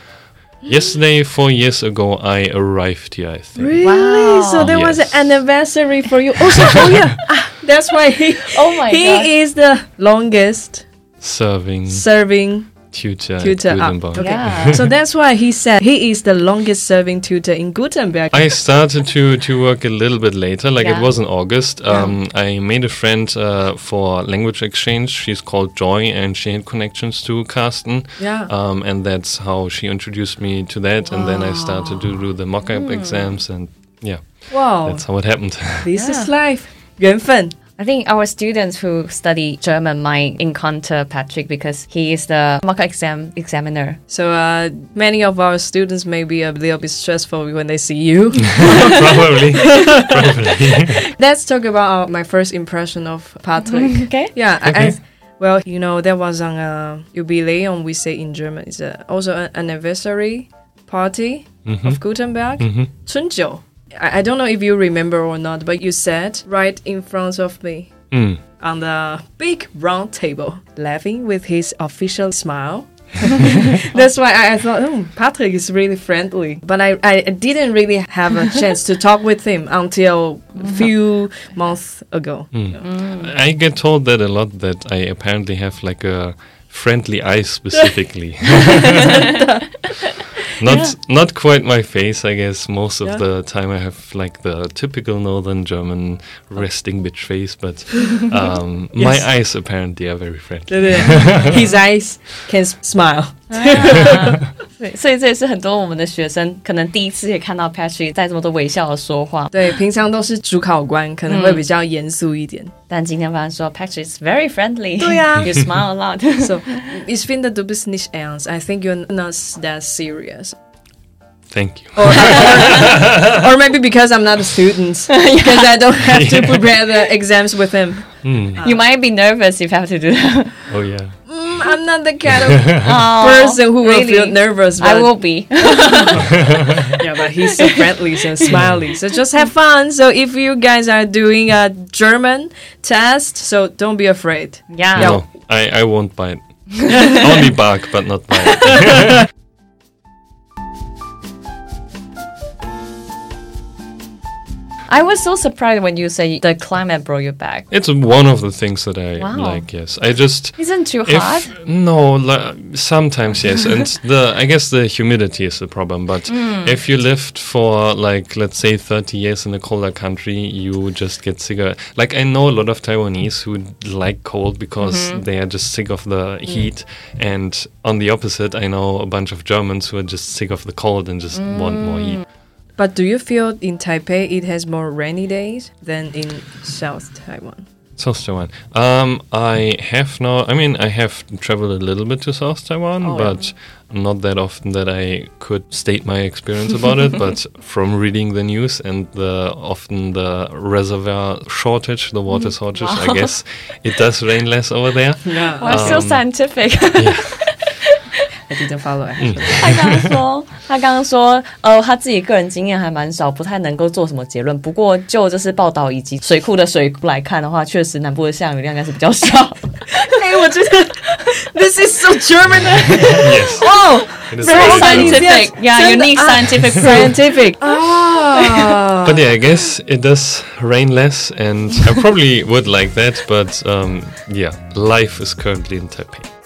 yesterday, four years ago, I arrived here. I think. Really? Wow. So there yes. was an anniversary for you. Also, oh yeah, ah, that's why he. Oh my he God. is the longest serving serving tutor, tutor Gutenberg. Okay. Yeah. so that's why he said he is the longest serving tutor in Gutenberg. I started to, to work a little bit later, like yeah. it was in August. Um, yeah. I made a friend uh, for language exchange. She's called Joy and she had connections to Carsten. Yeah. Um, and that's how she introduced me to that. Wow. And then I started to do the mock up mm. exams and yeah. Wow. That's how it happened. This is life. 缘分。I think our students who study German might encounter Patrick because he is the mock exam examiner. So uh, many of our students may be a little bit stressful when they see you. Probably. Probably. Let's talk about my first impression of Patrick. okay. Yeah. Okay. I, well, you know, there was an uh, Jubiläum, we say in German. It's uh, also an anniversary party mm -hmm. of Gutenberg. Mm -hmm. 春酒. I don't know if you remember or not, but you sat right in front of me mm. on the big round table, laughing with his official smile. That's why I, thought, oh, Patrick is really friendly. But I, I didn't really have a chance to talk with him until a few months ago. Mm. Mm. I get told that a lot that I apparently have like a friendly eye specifically. not yeah. not quite my face, I guess. Most of yeah. the time, I have like the typical Northern German resting bitch face, but um, yes. my eyes apparently are very friendly. His eyes can smile. 对，所以这也是很多我们的学生可能第一次也看到 Patrick 在这么多微笑的说话。对，平常都是主考官，可能会比较严肃一点。但今天发现说 Patrick is very friendly。对呀，You smile a lot。So ich finde du bist nicht ernst. I think you're not that serious. Thank you. Or, or, or, maybe because I'm not a student, because I don't have to prepare the exams with him. Mm. Uh, you might be nervous if you have to do that. Oh yeah. I'm not the kind of oh, person who will feel nervous. But I will be. yeah, but he's so friendly, so smiley. So just have fun. So if you guys are doing a German test, so don't be afraid. Yeah. No, I, I won't bite. Only bark, but not bite. I was so surprised when you say the climate brought you back. It's one of the things that I wow. like. Yes, I just isn't too hot. No, sometimes yes, and the I guess the humidity is the problem. But mm. if you lived for like let's say thirty years in a colder country, you just get sick sicker. Like I know a lot of Taiwanese who like cold because mm -hmm. they are just sick of the mm. heat, and on the opposite, I know a bunch of Germans who are just sick of the cold and just want more heat. But do you feel in Taipei it has more rainy days than in South Taiwan? South Taiwan. Um, I have not. I mean, I have traveled a little bit to South Taiwan, oh, but yeah. not that often that I could state my experience about it. But from reading the news and the often the reservoir shortage, the water mm. shortage, wow. I guess it does rain less over there. Yeah, well, um, so scientific. yeah. I didn't follow action。他刚刚说，他刚刚说，呃，他自己个人经验还蛮少，不太能够做什么结论。不过就就是报道以及水库的水来看的话，确实南部的降雨量应该是比较少。哎，我觉得 this is so German. Yes. Oh, very scientific. Yeah, unique scientific, scientific. Ah. But yeah, I guess it does rain less, and I probably would like that. But um, yeah, life is currently in Taipei.